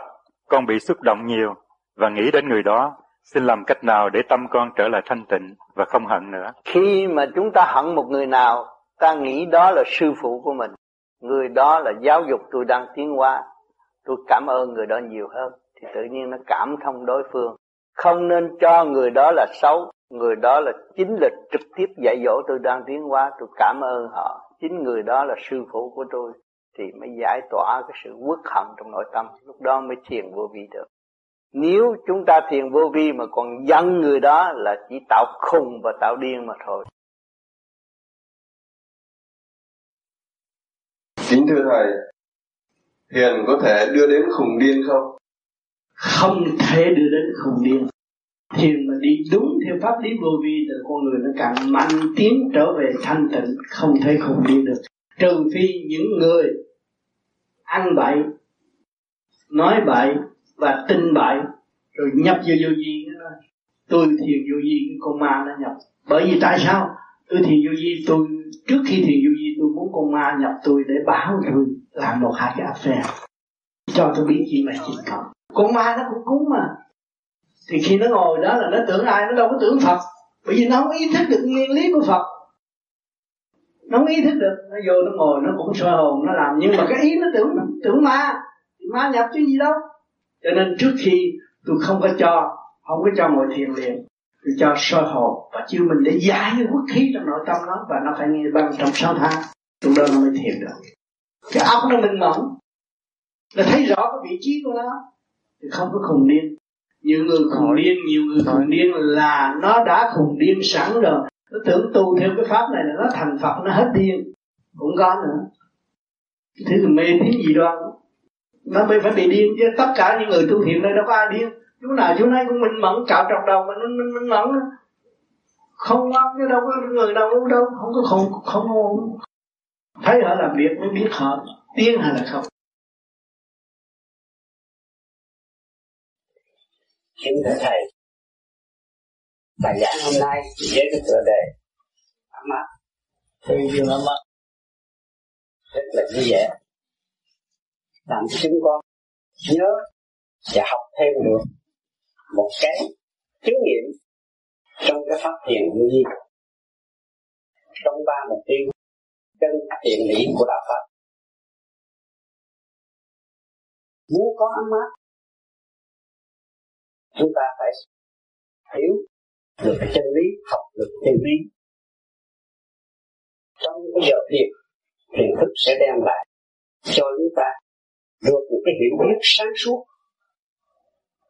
con bị xúc động nhiều và nghĩ đến người đó. Xin làm cách nào để tâm con trở lại thanh tịnh và không hận nữa? Khi mà chúng ta hận một người nào, ta nghĩ đó là sư phụ của mình. Người đó là giáo dục tôi đang tiến hóa. Tôi cảm ơn người đó nhiều hơn. Thì tự nhiên nó cảm thông đối phương. Không nên cho người đó là xấu. Người đó là chính là trực tiếp dạy dỗ tôi đang tiến hóa. Tôi cảm ơn họ. Chính người đó là sư phụ của tôi thì mới giải tỏa cái sự uất hận trong nội tâm lúc đó mới thiền vô vi được nếu chúng ta thiền vô vi mà còn giận người đó là chỉ tạo khùng và tạo điên mà thôi. Kính thưa thầy thiền có thể đưa đến khùng điên không? Không thể đưa đến khùng điên. Thiền mà đi đúng theo pháp lý vô vi thì con người nó càng mạnh tiến trở về thanh tịnh không thể khùng điên được. Trừ phi những người ăn bậy nói bậy và tin bậy rồi nhập vô vô vi tôi thiền vô vi cái con ma nó nhập. Bởi vì tại sao? Tôi thiền vô vi, tôi, trước khi thiền vô vi, tôi muốn con ma nhập tôi để báo tôi làm một hai cái affair, cho tôi biết chuyện này chuyện không con ma nó cũng cúng mà. Thì khi nó ngồi đó là nó tưởng ai, nó đâu có tưởng phật. Bởi vì nó không ý thức được nguyên lý của phật. Nó không ý thức được. Nó vô, nó ngồi, nó cũng soi hồn, nó làm. Nhưng mà cái ý nó tưởng tưởng ma. Ma nhập chứ gì đâu cho nên trước khi tôi không có cho không có cho ngồi thiền liền tôi cho soi hồn và chiêu mình để giải cái quốc khí trong nội tâm nó và nó phải nghe băng trong sáu tháng. Lúc đó nó mới thiền được. Cái óc nó minh mẫn là thấy rõ cái vị trí của nó. Thì không có khùng điên. Nhiều người khùng điên nhiều người khùng điên là nó đã khùng điên sẵn rồi. Nó tưởng tu theo cái pháp này là nó thành phật nó hết điên. Cũng có nữa. Thứ mê tín gì đoan nó mới phải bị điên chứ. Tất cả những người tu thiện đây đâu có ai điên? Chú nào chú nấy cũng minh mẫn cạo trọc đầu mà nó minh, minh mẫn không ngoan chứ đâu có người nào cũng đâu. Không có không không ngon thấy họ làm việc mới biết họ điên hay là không. Kính thưa thầy. Bài giảng hôm nay với cái tựa đề ấm áp. Thương yêu ấm áp. Rất là vui vẻ làm chứng chúng con nhớ và học thêm được một cái kinh nghiệm trong cái phát triển vô gì trong ba mục tiêu chân thiện lý của đạo Phật. Muốn có ấm áp, chúng ta phải hiểu được cái chân lý, học được chân lý. Trong cái giờ thiền thiền thức sẽ đem lại cho chúng ta được một cái hiểu biết sáng suốt,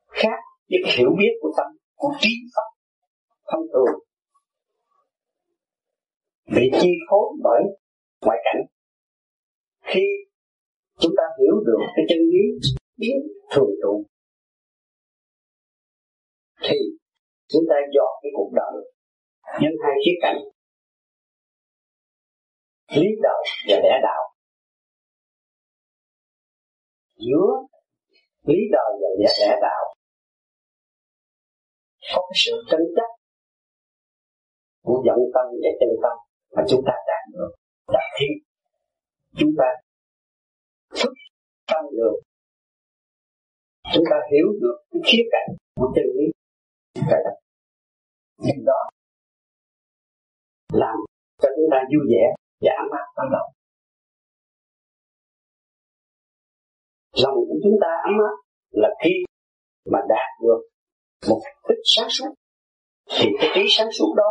khác với cái hiểu biết của tâm, của trí pháp thông thường ừ. bị chi phối bởi ngoại cảnh. Khi chúng ta hiểu được cái chân lý biến thường trụ, thì chúng ta dọn cái cuộc đời, nhân hai khía cạnh, lý đạo và lẽ đạo giữa lý đời và lẽ lẽ đạo. Có cái sự tranh chấp của dẫn tâm và chân tâm mà chúng ta đạt được là khi chúng ta thức tâm được, chúng ta hiểu được cái khía cạnh của chân lý. Cái đó đó làm cho chúng ta vui vẻ giảm áp tâm động lòng của chúng ta ấm áp là khi mà đạt được một tích sáng suốt. Thì cái trí sáng suốt đó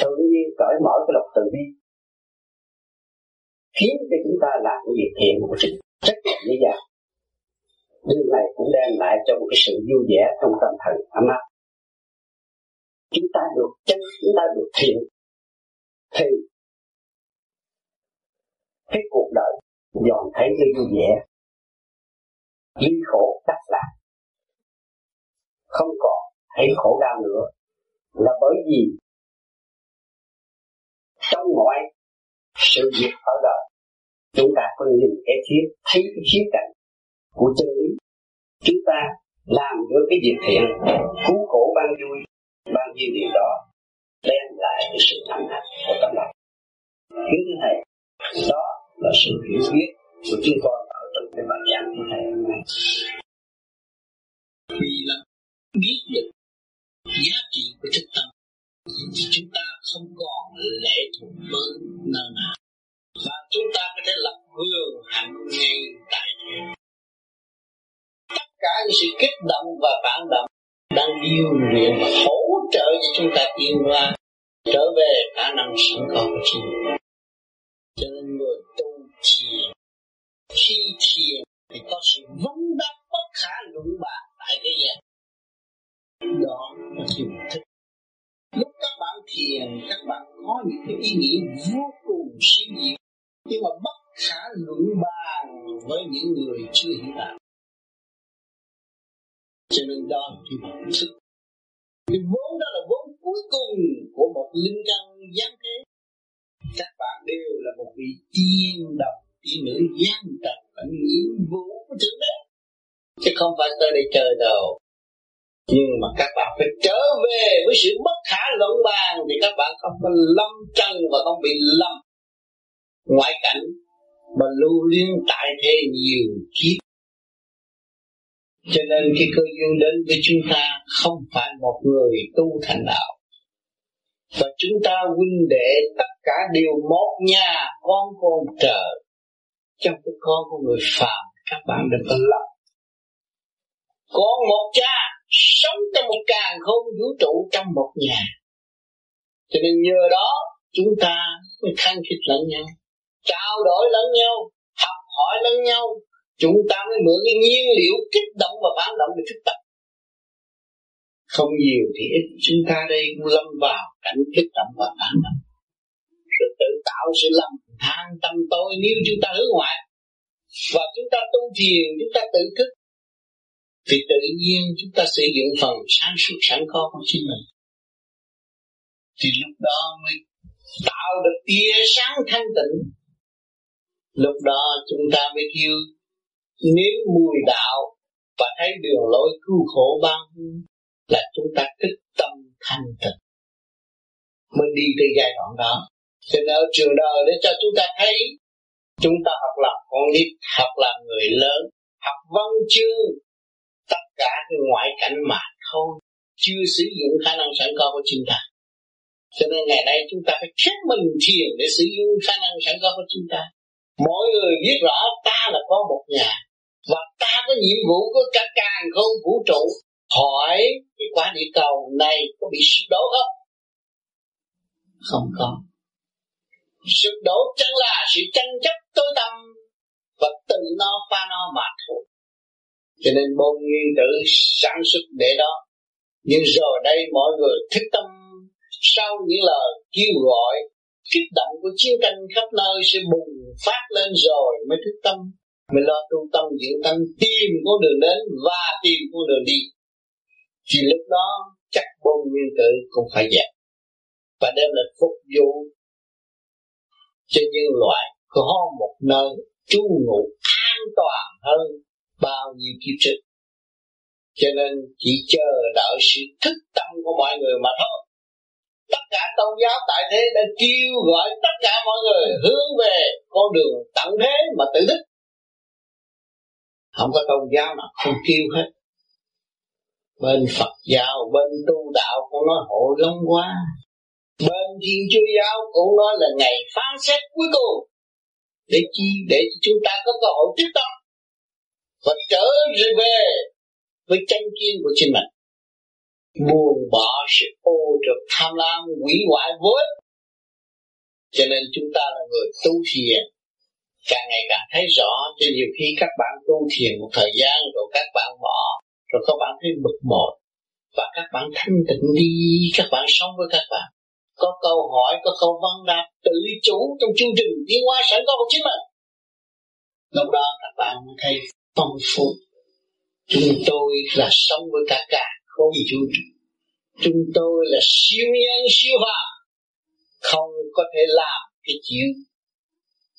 tự nhiên cởi mở cái lòng từ bi, khiến cho chúng ta làm cái việc thiện một sự rất là dễ dàng điều này cũng đem lại cho một cái sự vui vẻ trong tâm thần ấm áp. Chúng ta được chân chúng ta được thiện, thì cái cuộc đời dọn thấy cái vui vẻ. Ly khổ đắc lạc không còn thấy khổ đau nữa. Là bởi vì trong mọi sự việc ở đời chúng ta có nhìn cái khía, thấy cái khía cạnh của chân lý. Chúng ta làm được cái việc thiện, cứu khổ ban vui, ban nhiêu điều đó, đem lại cái sự thắng hạnh của tâm kính thưa thầy đó là sự hiểu biết của chúng con ở trong cái bài giảng của thầy hôm nay. Vì là biết được giá trị của thức tâm thì chúng ta không còn lệ thuộc với nơi nào. Và chúng ta có thể lập vườn hạnh ngay tại thế tất cả những sự kích động và phản động đang điều luyện và hỗ trợ cho chúng ta tiến qua trở về khả năng sẵn có của chính mình. Khi thiền thì có sự vấn đáp bất khả luận bàn tại thế gian. Đó là thiền thức. Lúc các bạn thiền, các bạn có những cái ý nghĩa vô cùng siêu diệu nhưng mà bất khả luận bàn với những người chưa hiểu đạo. Cho nên đó là cái bản thức. Cái vốn đó là vốn cuối cùng của một linh căn giáng thế. Các bạn đều là một vị tiên đồng tiên nữ gian trần và nhiệm vụ của thượng đế chứ không phải tới đây chơi đâu. Nhưng mà các bạn phải trở về với sự bất khả luận bàn thì các bạn không có lâm chân và không bị lâm ngoại cảnh mà lưu liên tại thế nhiều kiếp. Cho nên khi cơ duyên đến với chúng ta, không phải một người tu thành đạo. Và chúng ta huynh đệ tất cả đều một nhà, con con trời trong cái con của người phàm, các bạn đừng có lầm con một cha sống trong một càng không vũ trụ trong một nhà. Cho nên nhờ đó, chúng ta mới khăng khít lẫn nhau, trao đổi lẫn nhau, học hỏi lẫn nhau. Chúng ta mới mượn cái nhiên liệu kích động và phản động để thức tập. Không nhiều thì ít. Chúng ta đây lâm vào cảnh kích động và phản động. Rồi tự tạo sự lầm than tâm tôi nếu chúng ta hướng ngoại và chúng ta tu thiền, chúng ta tự thức, thì tự nhiên chúng ta sử dụng phần sáng suốt sẵn có của chính mình. Thì lúc đó mới tạo được tia sáng thanh tịnh. Lúc đó chúng ta mới kêu nếm mùi đạo và thấy đường lối cứu khổ ban là chúng ta thức tâm thanh tịnh. Mới đi tới giai đoạn đó sinh ở trường đời để cho chúng ta thấy chúng ta học làm con nít, học làm người lớn, học văn chương. Tất cả cái ngoại cảnh mà thôi, chưa sử dụng khả năng sẵn có của chúng ta. Cho nên ngày nay chúng ta phải khép mình thiền để sử dụng khả năng sẵn có của chúng ta. Mỗi người biết rõ ta là có một nhà, và ta có nhiệm vụ của cả càng không vũ trụ. Hỏi cái quả địa cầu này có bị sụp đổ không? Không có sự đổ chẳng là sự tranh chấp tối tâm và tự nó pha nó mà thôi. Cho nên môn nguyên tử sản xuất để đó. Nhưng rồi đây mọi người thức tâm sau những lời kêu gọi, kích động của chiến tranh khắp nơi sẽ bùng phát lên rồi mới thức tâm, mới lo tu tâm dưỡng tâm tìm con đường đến và tìm con đường đi. Thì lúc đó chắc bôn nguyên tử cũng phải dẹp và đem lại phục vụ cho nhân loại có một nơi trú ngụ an toàn hơn bao nhiêu kiếp trước. Cho nên chỉ chờ đợi sự thức tâm của mọi người mà thôi. Tất cả tôn giáo tại thế đã kêu gọi tất cả mọi người hướng về con đường tận thế mà tự thức. Không có tôn giáo nào không kêu hết. Bên Phật giáo, bên tu đạo cũng nói hộ long quá bên Thiên Chúa giáo cũng nói là ngày phán xét cuối cùng để chi, để chúng ta có cơ hội tiếp tâm và trở về với chân kiên của chính mình. Buông bỏ sự ô trượt tham lam quỷ hoại vô ích cho nên chúng ta là người tu thiền. Càng ngày càng thấy rõ cho nhiều khi các bạn tu thiền một thời gian rồi các bạn bỏ, rồi các bạn thấy bực bội. Và các bạn thanh tịnh đi, các bạn sống với các bạn có câu hỏi, có câu văn đáp tự chủ trong chương trình tiến hóa sẵn có của chính mình lúc đó các bạn thấy phong phú. Chúng tôi là sống với cả cả, không vũ trụ chúng tôi là siêu nhân, siêu phàm không có thể làm cái chiếu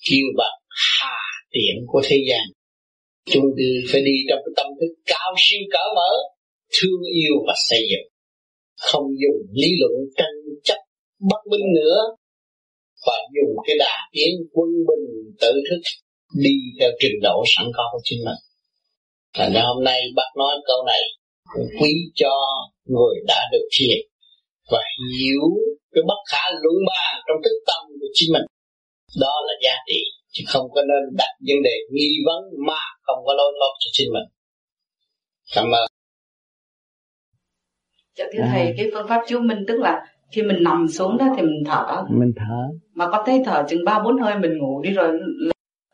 kêu bằng hà tiện của thế gian. Chúng tôi phải đi trong cái tâm thức cao siêu cỡ mở, thương yêu và xây dựng. Không dùng lý luận tranh chấp bất minh nữa và dùng cái đà tiến quân bình tự thức đi theo trình độ sẵn có của chính mình. Thành ra hôm nay bác nói câu này quý cho người đã được thiền và hiểu cái bất khả luận bàn trong thức tâm của chính mình. Đó là giá trị chứ không có nên đặt vấn đề nghi vấn mà không có lối thoát cho chính mình. Cảm ơn. Dạ thưa à. thầy, cái phương pháp chú minh tức là khi mình nằm xuống đó thì mình thở. Mình thở. Mà có thấy thở chừng ba bốn hơi mình ngủ đi rồi.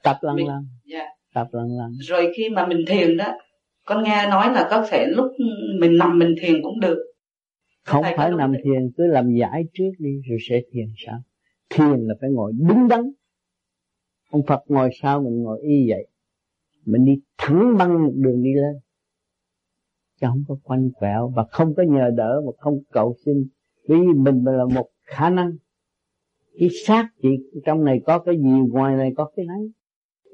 Tập lần mình... lần. Dạ. Tập lần lần. Rồi khi mà mình thiền đó, con nghe nói là có thể lúc mình nằm mình thiền cũng được. Không phải nằm thiền, cứ làm giải trước đi rồi sẽ thiền sao? Thiền là phải ngồi đứng đắn. Ông Phật ngồi sao mình ngồi y vậy. Mình đi thẳng băng một đường đi lên chứ không có quanh quẹo và không có nhờ đỡ và không cầu xin vì mình là một khả năng. Cái xác chị trong này có cái gì, ngoài này có cái nấy.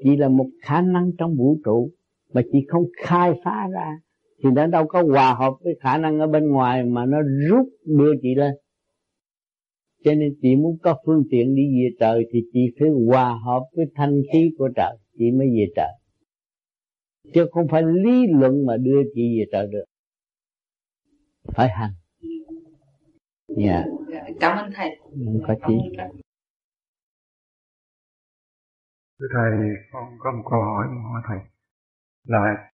Chỉ là một khả năng trong vũ trụ mà chị không khai phá ra. Thì nó đâu có hòa hợp với khả năng ở bên ngoài mà nó rút đưa chị lên. Cho nên chị muốn có phương tiện đi về trời thì chị phải hòa hợp với thanh khí của trời. Chị mới về trời. Chứ không phải lý luận mà đưa chị về trời được. Phải hành dạ. Yeah. cảm ơn thầy. Không có chi thưa thầy con có một câu hỏi muốn hỏi thầy. Là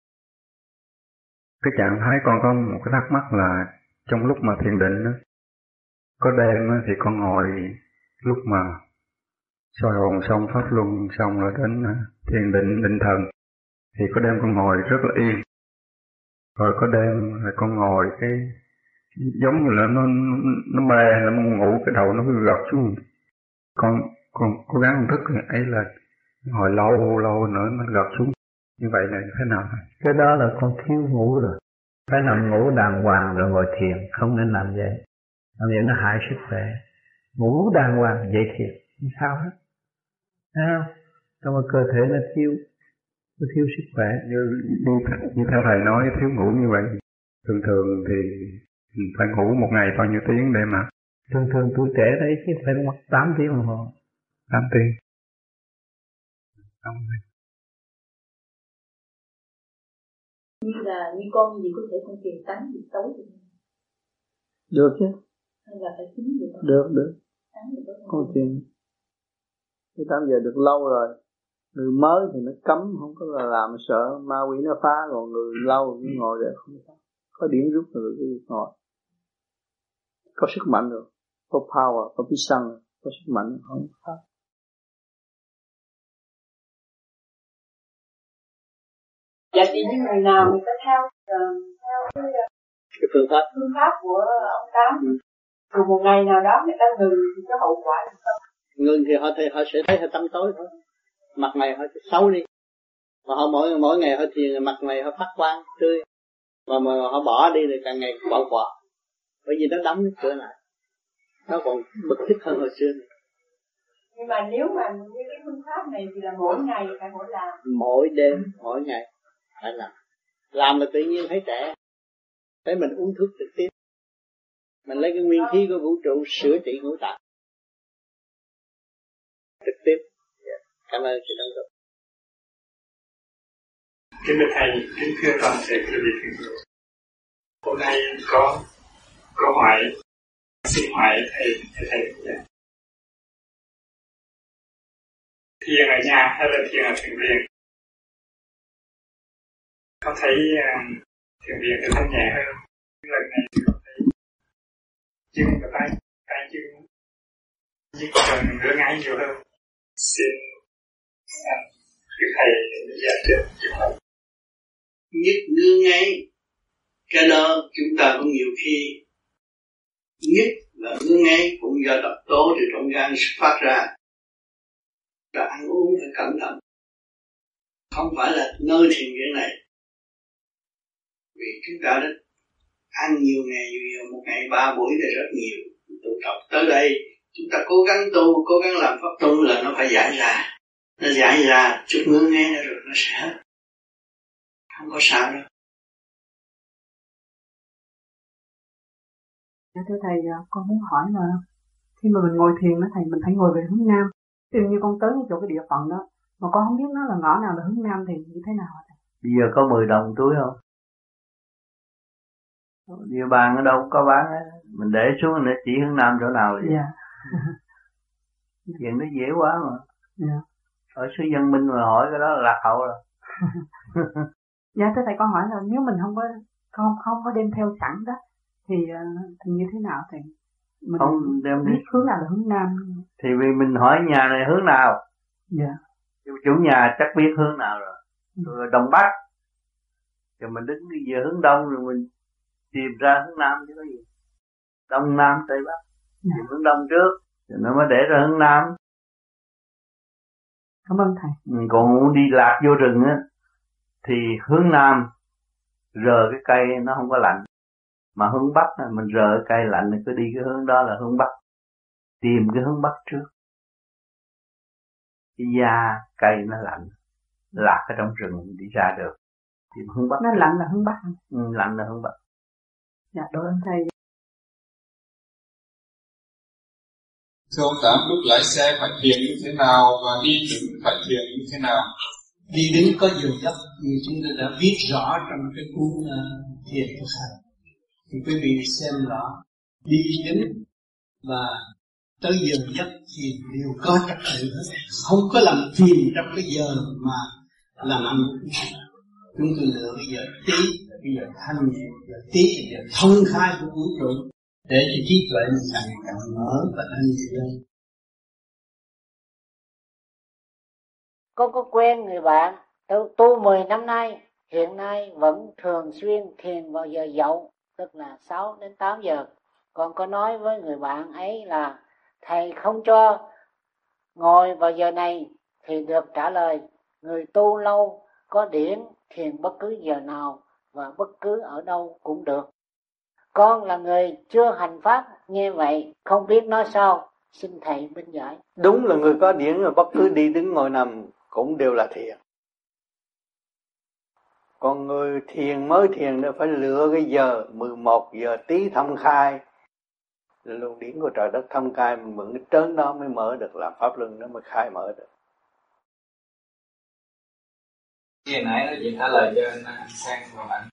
cái trạng thái con có một cái thắc mắc là trong lúc mà thiền định đó, có đêm thì con ngồi lúc mà soi hồn xong pháp luân xong rồi đến thiền định định thần thì có đêm con ngồi rất là yên. Rồi có đêm là con ngồi cái giống như là nó nó mê nó ngủ cái đầu nó cứ gật xuống. Con con cố gắng thức ấy là ngồi lâu lâu nữa nó gật xuống. Như vậy là thế nào cái đó là con thiếu ngủ rồi. Phải nằm ngủ đàng hoàng rồi ngồi thiền không nên làm vậy. Làm vậy nó hại sức khỏe. Ngủ đàng hoàng dậy thiền không sao hết. Thấy không? Trong cơ thể nó thiếu nó thiếu sức khỏe. Như, như, như theo thầy nói thiếu ngủ như vậy thường thường thì phải ngủ một ngày bao nhiêu tiếng để mà thường thường tuổi trẻ đấy chứ phải mất 8 tiếng đồng hồ. 8 tiếng. Như là như con gì có thể con tiền tắm gì tối được. Được chứ. Hay là phải chín gì đó được. Được con tiền cái tám giờ được lâu rồi. Người mới thì nó cấm không có là làm sợ. Ma quỷ nó phá còn người lâu cứ ngồi để không có điểm rút rồi cứ ngồi có sức mạnh rồi. Có power có bí xăng có sức mạnh. Không phá dạ thì những người nào người ta theo uh, theo cái, uh, cái phương pháp. phương pháp của ông tám. Ừ. rồi một ngày nào đó người ta ngừng thì cái hậu quả là sao ngừng thì họ thì họ sẽ thấy họ tâm tối thôi. Mặt mày họ xấu đi. Mà họ mỗi mỗi ngày họ thiền mặt mày họ phát quang tươi. Mà mà họ bỏ đi thì càng ngày bỏ quả bởi vì nó đóng cái cửa lại. Nó còn bực tức hơn hồi xưa này. nhưng mà nếu mà như cái phương pháp này thì là mỗi ngày phải mỗi làm. Mỗi đêm mỗi ngày phải làm. Làm là tự nhiên thấy trẻ. Thấy mình uống thuốc trực tiếp. Mình lấy cái nguyên khí của vũ trụ sửa trị ngũ tạng. Trực tiếp. Cảm ơn chị Đông Tục kính thưa thầy kính thưa toàn thể quý vị thính giả hôm nay có câu hỏi xin hỏi thầy thầy thầy. Thiền ở nhà hay là thiền ở thiền viện? Con thấy uh, thiền viện thì thanh nhẹ hơn lần này thì con thấy chân và tay tay chân. Nhưng cần nửa ngay nhiều hơn. Xin à, Đức Thầy giải thích Nhất ngưng ấy Cái đó chúng ta cũng nhiều khi Nhất là ngưng ngay cũng do độc tố từ trong gan phát ra. Và ăn uống phải cẩn thận. Không phải là nơi thiền viện này. Vì chúng ta đã ăn nhiều ngày nhiều, nhiều một ngày ba buổi là rất nhiều. Tụ tập tới đây chúng ta cố gắng tu cố gắng làm pháp tu là nó phải giải ra. Nó giải ra chút ngứa nghe rồi nó sẽ hết. Không có sao đâu. Dạ thưa thầy, con muốn hỏi là khi mà mình ngồi thiền đó thầy mình phải ngồi về hướng nam. Dụ như con tới chỗ cái địa phận đó mà con không biết nó là ngõ nào là hướng nam thì như thế nào thầy? Bây giờ có 10 đồng túi không? Địa bàn ở đâu có bán á Mình để xuống để chỉ hướng nam chỗ nào vậy? Dạ. Chuyện nó dễ quá mà. Dạ. Ở xứ dân minh mà hỏi cái đó là lạc hậu rồi. Dạ thưa thầy con hỏi là nếu mình không có không không có đem theo sẵn đó thì ờ, thì như thế nào thầy? Mình Không đem biết hướng nào là hướng nam. Thì vì mình hỏi nhà này hướng nào? Dạ. Chủ nhà chắc biết hướng nào rồi. Rồi Đông Bắc. Rồi mình đứng về hướng Đông rồi mình tìm ra hướng Nam chứ có gì. Đông Nam Tây Bắc. Tìm hướng Đông trước Rồi nó mới để ra hướng Nam. Cảm ơn thầy. Ừ, còn muốn đi lạc vô rừng á thì hướng nam rờ cái cây nó không có lạnh mà hướng bắc á, mình rờ cái cây lạnh thì cứ đi cái hướng đó là hướng bắc. Tìm cái hướng bắc trước. Cái da cây nó lạnh lạc ở trong rừng đi ra được. Tìm hướng bắc. Nó lạnh là hướng bắc ừ, lạnh là hướng bắc. Dạ đội ơn thầy. Thưa ông Tám, lúc lái xe phải thiền như thế nào và đi đứng phải thiền như thế nào? đi đứng có nhiều giấc như chúng tôi đã viết rõ trong cái cuốn uh, thiền thực hành thì quý vị xem rõ đi đến và tới giờ giấc thì đều có trật tự hết. Không có làm phiền trong cái giờ mà làm ăn. Chúng tôi lựa bây giờ tí bây giờ thanh nhẹ giờ tí giờ thông khai của vũ trụ để cho trí tuệ mình càng càng mở và thanh nhẹ hơn Con có quen người bạn tu, tu 10 năm nay hiện nay vẫn thường xuyên thiền vào giờ dậu tức là 6 đến 8 giờ. Con có nói với người bạn ấy là, thầy không cho ngồi vào giờ này. Thì được trả lời, người tu lâu, có điển, thiền bất cứ giờ nào và bất cứ ở đâu cũng được. Con là người chưa hành pháp nghe vậy, không biết nói sao. Xin thầy minh giải. Đúng là người có điển là bất cứ đi đứng ngồi nằm cũng đều là thiền còn người thiền mới thiền nó phải lựa cái giờ 11 giờ tí thâm khai. Là luồng điển của trời đất thâm khai mình mượn cái trớn đó mới mở được làm pháp luân nó mới khai mở được. Khi nãy nói chuyện trả lời cho anh anh Sang và bạn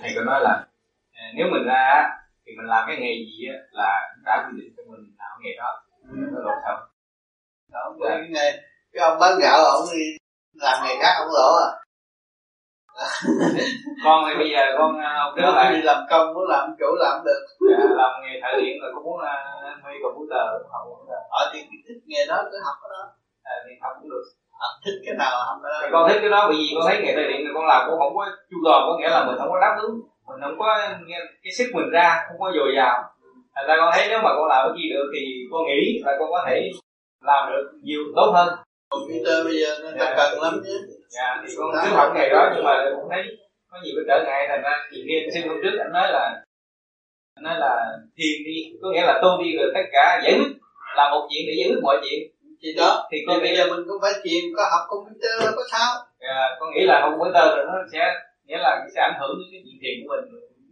Thầy có nói là à, nếu mình ra á, thì mình làm cái nghề gì á, là đã quy định cho mình làm nghề đó. Có lỗi không? Đó, cái nghề cái ông bán gạo ông đi làm nghề khác ông lỗ à con thì bây giờ con à, ông trở lại đi làm công muốn làm chủ làm được. Dạ, làm nghề thợ điện rồi cũng muốn uh, mê computer học computer. Ở thì thích nghề đó cứ học cái đó. À, thì học cũng được. Học thích cái nào học cái đó. Thì con thích cái đó bởi vì con thấy nghề thợ điện này con làm cũng không có chu toàn có nghĩa là mình không có đáp ứng. Mình không có nghe cái sức mình ra không có dồi dào. Thành ra con thấy nếu mà con làm cái gì được thì con nghĩ là con có thể làm được nhiều tốt hơn. Computer bây giờ nó yeah. cần lắm chứ dạ thì con cứ học nghề đó nhưng mà cũng thấy có nhiều cái trở ngại thành ra nhiều khi xin hôm trước anh nói là anh nói là thiền đi có nghĩa là tu đi rồi tất cả giải quyết làm một chuyện để giải quyết mọi chuyện. Thì đó thì con bây giờ mình cũng phải truyền có học computer có sao? Dạ, con nghĩ là học computer rồi nó sẽ nghĩa là sẽ ảnh hưởng đến cái chuyện thiền của mình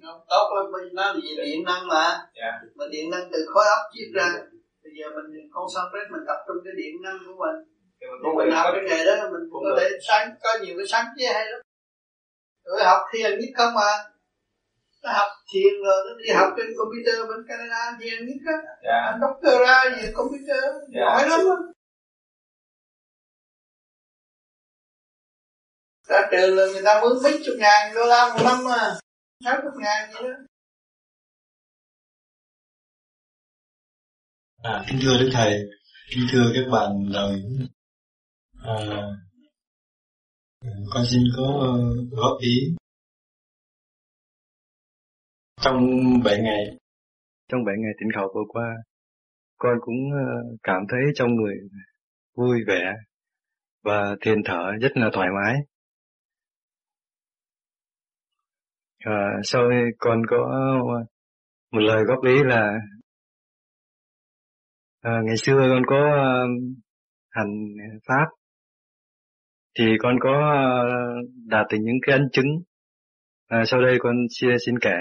không, tốt lắm vì nó là điện năng mà. Dạ. mà điện năng từ khối óc chiết ra. Bây giờ mình concentrate mình tập trung cái điện năng của mình thì mình, học cái nghề đó mình cũng có thể sáng có nhiều cái sáng chế hay lắm. Rồi học thiền nhất không mà nó học thiền rồi nó đi học trên computer bên Canada thiền nhất á. Dạ. anh doctor ra về computer dạ. giỏi lắm á. Ra trường là người ta mướn mấy chục ngàn đô la một năm mà sáu chục ngàn gì đó. À, kính thưa Đức Thầy, kính thưa các bạn đồng à, con xin có ờ, góp ý. Trong 7 ngày. Trong 7 ngày tịnh khẩu vừa qua con cũng ờ, cảm thấy trong người vui vẻ và thiền thở rất là thoải mái. À, sau đây con có một lời góp ý là à, ngày xưa con có hành pháp thì con có ờ, đạt được những cái ấn chứng. À, sau đây con xin xin kể.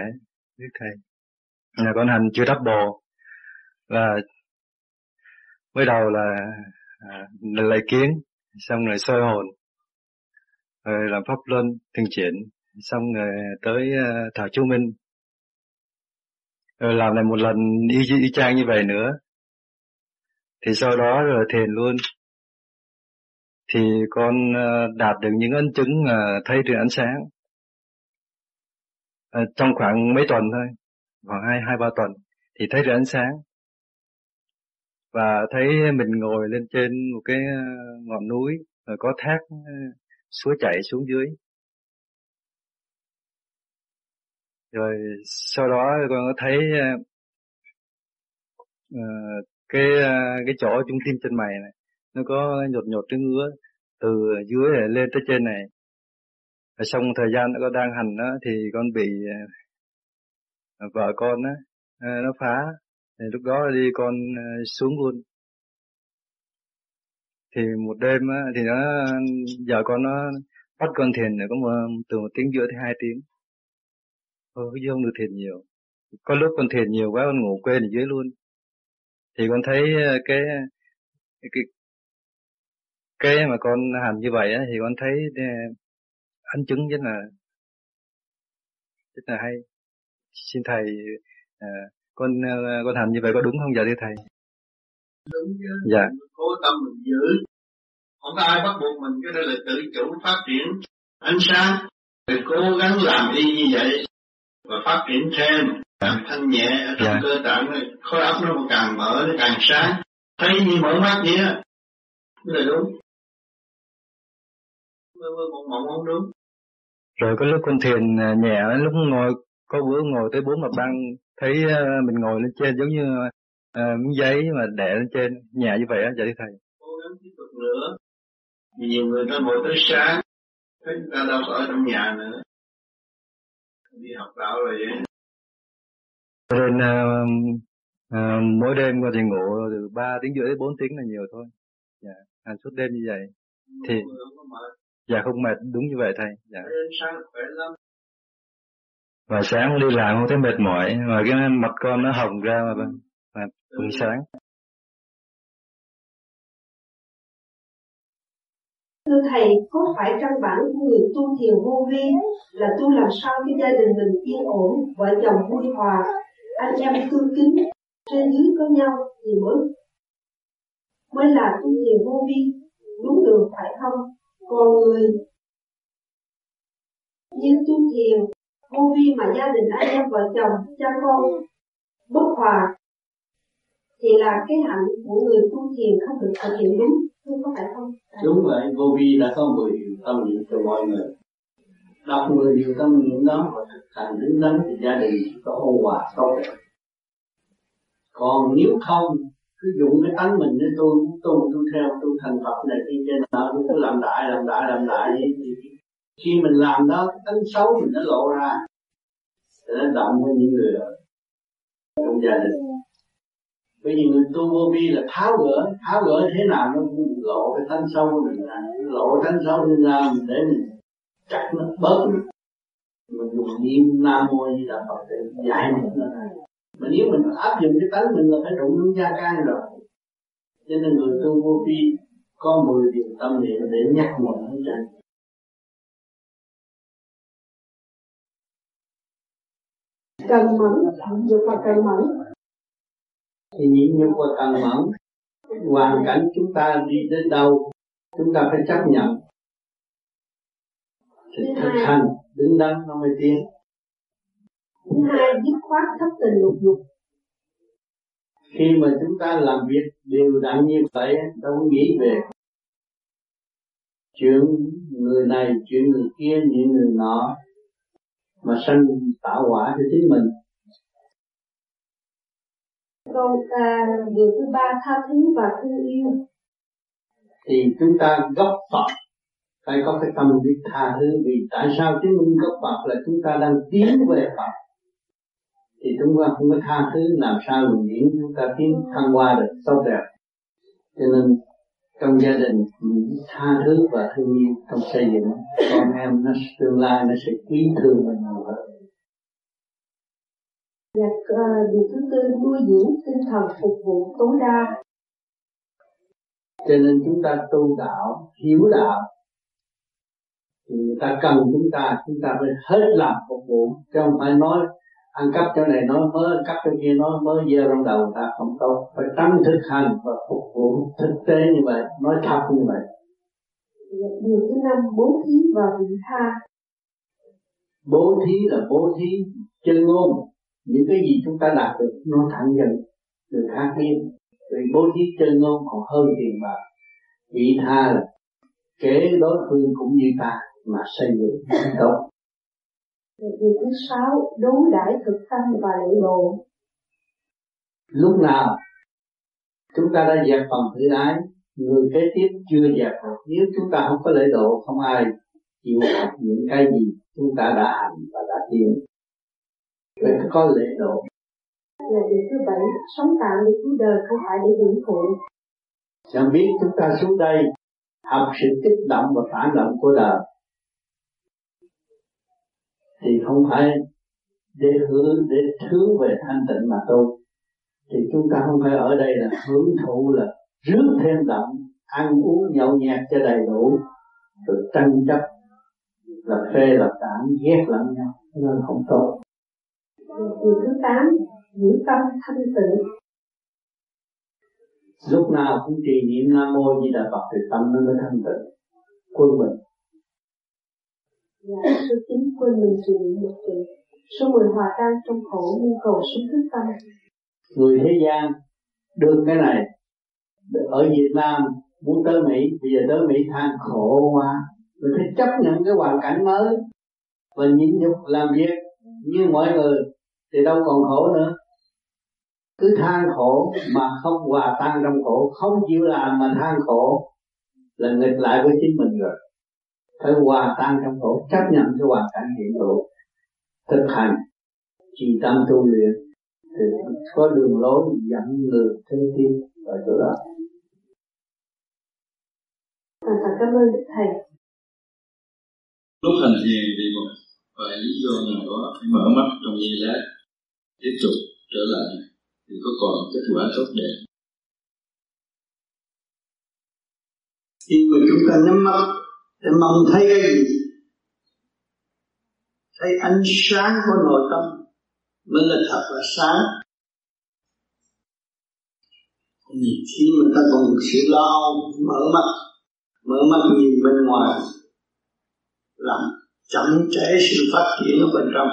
Với thầy. Là con hành chưa đắp bồ. Là mới đầu là à, lấy kiến xong rồi soi hồn rồi làm pháp luân thường chuyển xong rồi tới uh, thảo chú minh. Rồi làm lại một lần y, y chang như vậy nữa. Thì sau đó rồi thiền luôn thì con ờ, đạt được những ấn chứng ờ, thấy được ánh sáng. Ờ, trong khoảng mấy tuần thôi khoảng hai hai ba tuần thì thấy được ánh sáng. Và thấy mình ngồi lên trên một cái ngọn núi rồi có thác suối chảy xuống dưới. Rồi sau đó con có thấy uh, cái uh, cái chỗ trung tim trên mày này nó có nhột nhột cái ngứa từ dưới này lên tới trên này. Và xong thời gian nó có đang hành đó thì con bị à, vợ con á à, nó phá. Thì lúc đó đi con à, xuống luôn. Thì một đêm á, thì nó giờ con nó bắt con thiền có một, từ một tiếng rưỡi tới hai tiếng. Ôi, chứ không được thiền nhiều. Có lúc con thiền nhiều quá con ngủ quên ở dưới luôn. Thì con thấy cái cái cái mà con hành như vậy á, thì con thấy ánh chứng rất là rất là hay. Xin thầy à, con con hành như vậy có đúng không? Dạ thưa thầy. Đúng chứ. Dạ. Cố tâm mình giữ. Không có ai bắt buộc mình cái đó là tự chủ phát triển ánh sáng. Phải cố gắng làm y như vậy và phát triển thêm. Càng thanh nhẹ ở trong. Dạ. cơ tạng này khối óc nó càng mở nó càng sáng. Thấy như mở mắt vậy á là đúng mơ mộng không đúng. Rồi có lúc con thiền à, nhẹ lúc ngồi có bữa ngồi tới bốn mặt băng thấy à, mình ngồi lên trên giống như uh, miếng giấy mà đè lên trên nhẹ như vậy á dạ thầy. Cố gắng tiếp tục nữa. Nhiều người ta ngồi tới sáng thấy người ta đâu có ở trong nhà nữa. Đi học đạo rồi vậy nên uh, uh, mỗi đêm con thì ngủ từ 3 tiếng rưỡi đến 4 tiếng là nhiều thôi. Dạ hàng suốt đêm như vậy. Thì dạ không mệt đúng như vậy thầy. Dạ. Và sáng đi làm không thấy mệt mỏi mà cái mặt con nó hồng ra mà mà buổi sáng. Thưa Thầy, có phải căn bản của người tu thiền vô vi là tu làm sao cái gia đình mình yên ổn, vợ chồng vui hòa, anh em tương kính, trên dưới có nhau thì mới mới là tu thiền vô vi, đúng đường phải không? Còn người nhưng tu thiền vô vi mà gia đình anh em vợ chồng, cha con bất hòa thì là cái hạnh của người tu thiền không được thực hiện đúng có phải không? Đúng vậy, vô vi đã có 10 điều tâm niệm cho mọi người. Đọc 10 điều tâm niệm đó và thực hành đứng đắn thì gia đình có ôn hòa tốt đẹp. Còn nếu không, cứ dùng cái tánh mình để tôi tu tu theo, tu thành Phật này kia trên đó tôi cứ làm đại làm đại làm đại. Thì khi mình làm đó, cái tánh xấu mình nó lộ ra. Để nó động với những người trong gia đình. Bởi vì người tu vô vi là tháo gỡ tháo gỡ thế nào nó cũng lộ cái tánh sâu của mình ra. Lộ tánh sâu mình ra, mình để mình chặt nó, bớt mình dùng niệm nam mô di đà phật để giải mình nó ra mà nếu mình áp dụng cái tánh mình là phải đụng đúng gia can rồi. Cho nên người tu vô vi có 10 điều tâm niệm để nhắc mọi người trên cần mẫn dục và cần mẫn. Thì nhịn nhục và cần mẫn hoàn cảnh chúng ta đi đến đâu chúng ta phải chấp nhận. Thì thực hành đứng đắn nó mới tiến thứ hai dứt khoát thất tình lục dục. Khi mà chúng ta làm việc đều đặn như vậy đâu nghĩ về chuyện người này chuyện người kia những người nọ mà sanh tạo quả cho chính mình. Câu à, điều thứ ba tha thứ và thương yêu. Thì chúng ta gốc Phật. Phải có cái tâm biết tha thứ vì tại sao chứng minh gốc Phật là chúng ta đang tiến về Phật thì chúng ta không có tha thứ làm sao mình diễn chúng ta tiến thăng hoa được tốt đẹp. Cho nên trong gia đình mình tha thứ và thương yêu trong xây dựng con em nó tương lai nó sẽ quý thương mình nhiều hơn. Và uh, điều thứ tư nuôi dưỡng tinh thần phục vụ tối đa. Cho nên chúng ta tu đạo hiểu đạo thì người ta cần chúng ta chúng ta phải hết làm phục vụ chứ không phải nói ăn cắp chỗ này nói mới ăn cắp chỗ kia nói mới gieo trong đầu ta không tốt. Phải tâm thực hành và phục vụ thực tế như vậy nói thật như vậy. Điều thứ năm bố thí và vị tha. Bố thí là bố thí chân ngôn. Những cái gì chúng ta đạt được nó thẳng dần người khác biết vì bố thí chân ngôn còn hơn tiền bạc. Vị tha là kể đối phương cũng như ta mà xây dựng tốt Điều thứ sáu, đối đãi thực tâm và lễ độ. Lúc nào chúng ta đã dẹp phần tự ái, người kế tiếp chưa dẹp được. Nếu chúng ta không có lễ độ, không ai chịu học những cái gì chúng ta đã hành và đã tiến. Phải có lễ độ. Là điều thứ bảy, sống tạm để cứu đời không phải để hưởng thụ. Chẳng biết chúng ta xuống đây học sự kích động và phản động của đời thì không phải để hướng để hướng về thanh tịnh mà tu. Thì chúng ta không phải ở đây là hưởng thụ là rước thêm động ăn uống nhậu nhẹt cho đầy đủ rồi tranh chấp là phê là tản ghét lẫn nhau. Nên không tốt. Điều thứ tám giữ tâm thanh tịnh. Lúc nào cũng trì niệm nam mô di đà phật thì tâm nó mới thanh tịnh quân bình là số chín quên mình trì niệm một chuyện Số 10 hòa tan trong khổ nhu cầu sống thức tâm. Người thế gian được cái này, ở Việt Nam muốn tới Mỹ, bây giờ tới Mỹ than khổ quá. Mình phải chấp nhận cái hoàn cảnh mới và nhịn nhục làm việc như mọi người thì đâu còn khổ nữa. Cứ than khổ mà không hòa tan trong khổ, không chịu làm mà than khổ là nghịch lại với chính mình rồi phải hòa tan trong khổ chấp nhận cái hoàn cảnh hiện hữu thực hành. Trì tâm tu luyện thì có đường lối dẫn người thế tiến ở chỗ đó. Cảm ơn đức thầy. Lúc hành thiền thì một vài lý do nào đó phải mở mắt trong giây lát tiếp tục trở lại thì có còn kết quả tốt đẹp. Khi mà chúng ta nhắm mắt để mong thấy cái gì? Thấy ánh sáng của nội tâm mới là thật là sáng. Nhiều khi mà ta còn sự lo, mở mắt mở mắt nhìn bên ngoài, làm chậm trễ sự phát triển ở bên trong.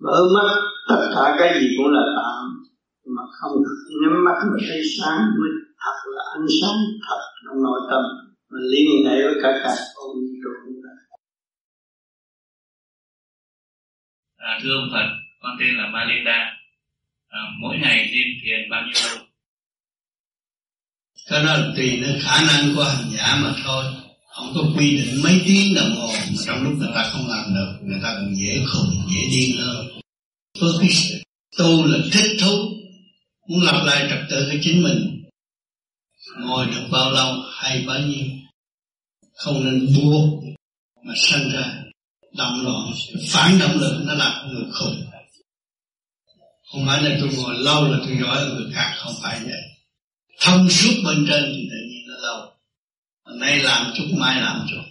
Mở mắt, tất cả cái gì cũng là tạm, mà không nhắm mắt mà thấy sáng mới thật là ánh sáng thật trong nội tâm mà liên hệ với cả cả ôn trụ à, thưa ông Phật con tên là Maleta à, mỗi ngày nên thiền bao nhiêu lâu? Cái đó là tùy nơi khả năng của hành giả mà thôi. Không có quy định mấy tiếng đồng hồ mà trong lúc người ta không làm được người ta còn dễ khùng dễ điên hơn. Với cái tu là thích thú muốn lập lại trật tự cho chính mình ngồi được bao lâu, hay bao nhiêu. Không nên buộc mà sanh ra, động loạn, phản động lực nó làm người khùng. Không phải là tôi ngồi lâu là tôi giỏi người khác, không phải vậy. Thông suốt bên trên thì tự nhiên nó lâu. Nay làm chút, mai làm chút.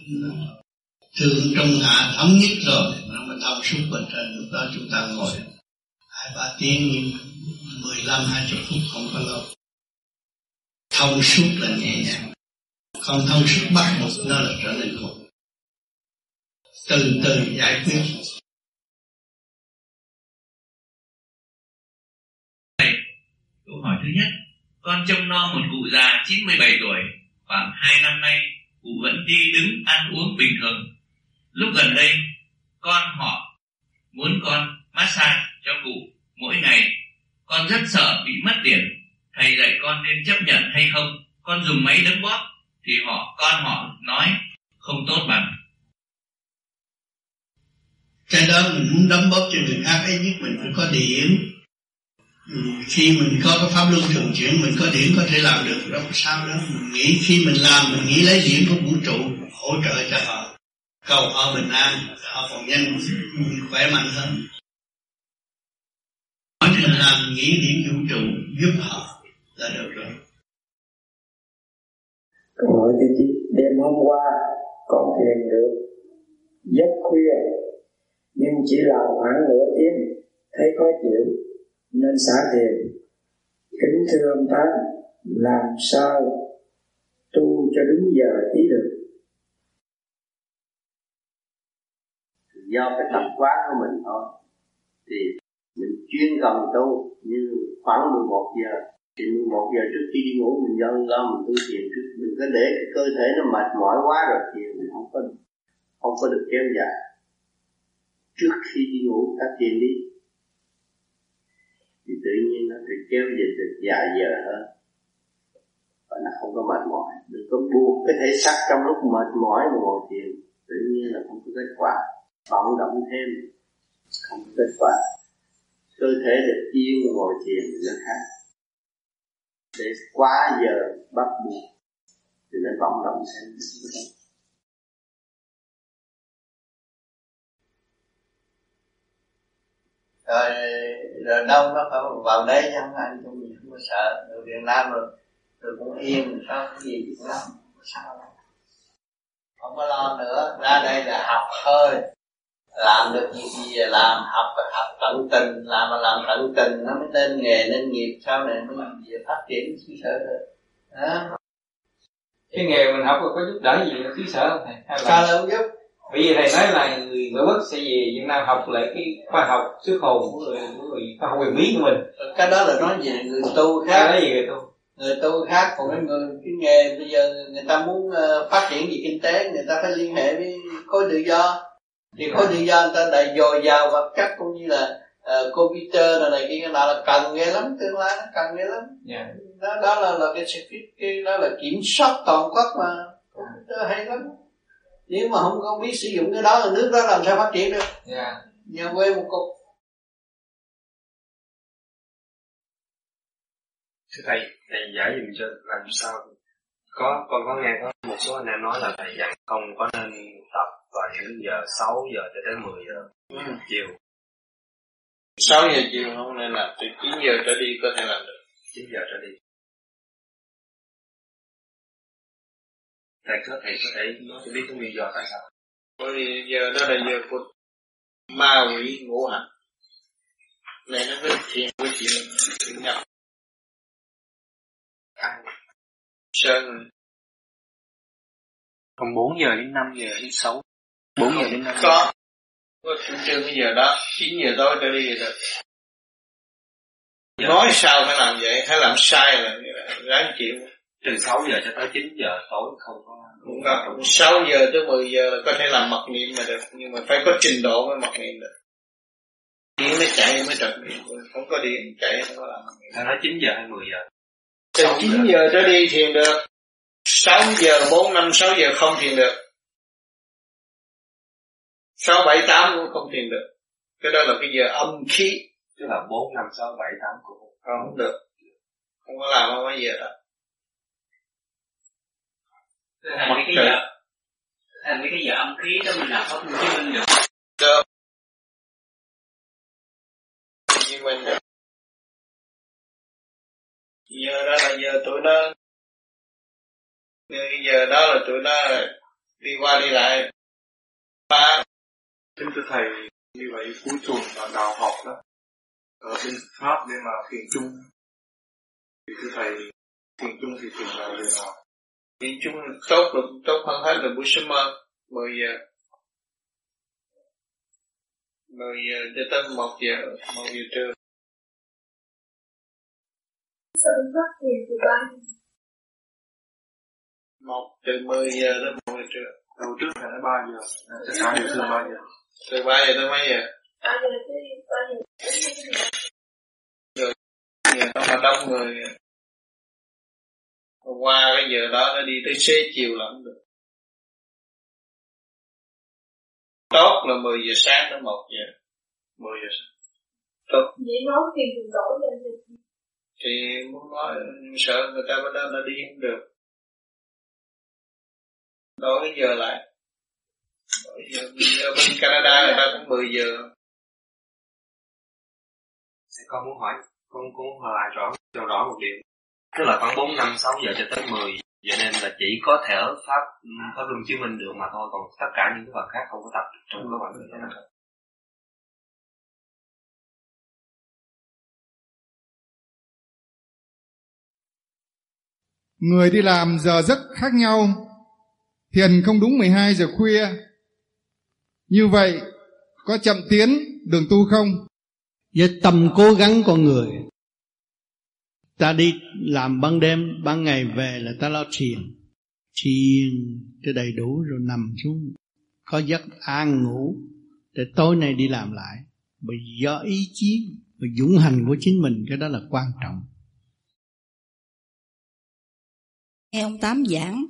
Thường trong hạ thống nhất rồi, nó mới thông suốt bên trên. Lúc đó chúng ta ngồi hai ba tiếng nhưng mười lăm, hai chục phút không có lâu thông suốt là nhẹ nhàng. Còn thông suốt, bắt buộc nó là trở nên khổ. Từ từ giải quyết. Câu hỏi thứ nhất. Con trông no một cụ già 97 tuổi. Khoảng 2 năm nay, cụ vẫn đi đứng ăn uống bình thường. Lúc gần đây, con họ muốn con massage cho cụ mỗi ngày. Con rất sợ bị mất tiền thầy dạy con nên chấp nhận hay không? Con dùng máy đấm bóp, thì họ, con họ nói, không tốt bằng. Cái đó mình muốn đấm bóp cho người khác ấy nhất mình phải có điểm. Ừ, khi mình có cái pháp luân thường chuyển, mình có điểm có thể làm được, đâu sao đó mình nghĩ khi mình làm, mình nghĩ lấy điểm của vũ trụ hỗ trợ cho họ. Cầu họ bình an, họ còn nhân khỏe mạnh hơn. Mình làm nghĩ điểm vũ trụ giúp họ là được rồi. Câu hỏi thứ chín. Đêm hôm qua con thiền được giấc khuya nhưng chỉ làm khoảng nửa tiếng thấy khó chịu nên xả thiền kính thưa ông tám làm sao tu cho đúng giờ ý được? Do cái tập quán của mình thôi thì mình chuyên cần tu như khoảng 11 giờ thì 11 giờ trước khi đi ngủ mình dâng lo mình tu thiền trước đừng có để cái cơ thể nó mệt mỏi quá rồi thiền mình không có không có được kéo dài. Trước khi đi ngủ, ta thiền đi. Thì tự nhiên nó sẽ kéo dài được dài giờ hơn. Và nó không có mệt mỏi. Đừng có buộc cái thể xác trong lúc mệt mỏi mà ngồi thiền. Tự nhiên là không có kết quả. Vận động thêm, không có kết quả. Cơ thể được yên ngồi thiền nó khác để quá giờ bắt buộc thì nó vận động thêm rồi rồi đâu nó phải vào đấy chứ hạn anh không gì không có sợ. Ở Việt Nam rồi rồi cũng yên, không cái gì cũng Nam không sao. Không có lo nữa. Ra đây là học thôi làm được gì thì làm học học tận tình làm mà làm tận tình nó mới nên nghề nên nghiệp sau này mới làm gì phát triển xứ sở được. Cái nghề mình học có giúp đỡ gì xứ sở không thầy? Hay sao là không giúp? Bởi vì thầy nói là người ngoại quốc sẽ về Việt Nam học lại cái khoa học xuất hồn của người, của người khoa học quyền bí của mình. Cái đó là nói về người tu khác. Cái đó gì người tu? Người tu khác còn cái người cái nghề bây giờ người ta muốn uh, phát triển về kinh tế người ta phải liên hệ với khối tự do thì khối tự do người ta đầy dồi dào vật chất cũng như là uh, computer rồi này kia nào là cần ghê lắm tương lai nó cần ghê lắm. Yeah. đó đó là là cái cái đó là kiểm soát toàn quốc mà. Computer hay lắm. Nếu mà không có biết sử dụng cái đó thì nước đó làm sao phát triển được. Yeah. nhà quê một cục. Thưa thầy thầy giải dùm cho làm sao? Có con có nghe có một số anh em nói là thầy dặn không có nên tập vào những giờ 6 giờ cho tới 10 giờ ừ. chiều. 6 giờ chiều không? Nên làm từ 9 giờ trở đi có thể làm được. 9 giờ trở đi. Thầy có thầy có thể nói cho biết cái nguyên do tại sao? Bởi vì giờ đó là giờ của ma quỷ ngũ hành. Này nó với thiền với chuyện nhau sơn. Còn 4 giờ đến 5 giờ đến 6 4 giờ đến 5 giờ có có chủ trương cái giờ đó. 9 giờ tối trở đi rồi dạ. nói sao phải làm vậy? Hay làm sai là ráng chịu. Từ 6 giờ cho tới 9 giờ tối không có không. Có 6 giờ tới 10 giờ là có thể làm mặc niệm mà được. Nhưng mà phải có trình độ mới mặc niệm được. Điện mới chạy mới trật niệm. Không có điện chạy không có làm mặc niệm. Nói 9 giờ hay 10 giờ? Từ 9 giờ. giờ trở đi thiền được. 6 giờ 4 5 6 giờ không thiền được 6 7 8 cũng không thiền được. Cái đó là cái giờ âm khí. Tức là 4 5 6 7 8 cũng không được. Không có làm không có giờ đó. Thành mấy cái giờ thành mấy cái giờ âm khí đó mình làm pháp minh chứng minh được. Được. Chứng minh được. Giờ đó là giờ tụi nó giờ đó là tụi nó đi qua đi lại. Ba kính thưa thầy như vậy cuối tuần là đào học đó. Ở bên pháp để mà thiền chung. Thì thưa thầy thiền chung thì thiền vào giờ nào? Thiền chung tốt là tốt hơn hết là buổi sớm mơ 10 giờ 10 giờ cho tới 1 giờ 1 giờ trưa. Sao phát thiền từ ba một từ 10 giờ đến 1 giờ trưa. Đầu trước phải là 3 giờ chắc chắn là từ 3 giờ từ 3 giờ tới mấy giờ 3 giờ tới 3 giờ rồi giờ nó mà đông người. Qua cái giờ đó nó đi tới xế chiều là không được. Tốt là 10 giờ sáng tới 1 giờ. 10 giờ sáng. Tốt. Vậy nói tiền từng đổi lên thì muốn nói sợ người ta bắt đầu nó đi không được. Đổi cái giờ lại. giờ ở bên Canada người ta cũng 10 giờ. Con muốn hỏi con cũng hỏi lại rõ cho rõ một điều. Tức là khoảng 4 năm 6 giờ cho tới 10 vậy nên là chỉ có thể ở pháp pháp luân chứng minh được mà thôi còn tất cả những cái phần khác không có tập trong cái phần đó. Người đi làm giờ giấc khác nhau, thiền không đúng 12 giờ khuya. Như vậy, có chậm tiến đường tu không? Với tâm cố gắng con người Ta đi làm ban đêm, ban ngày về là ta lo thiền. Thiền cho đầy đủ rồi nằm xuống Có giấc an ngủ Để tối nay đi làm lại. Bởi do ý chí và dũng hành của chính mình Cái đó là quan trọng. Nghe ông Tám giảng,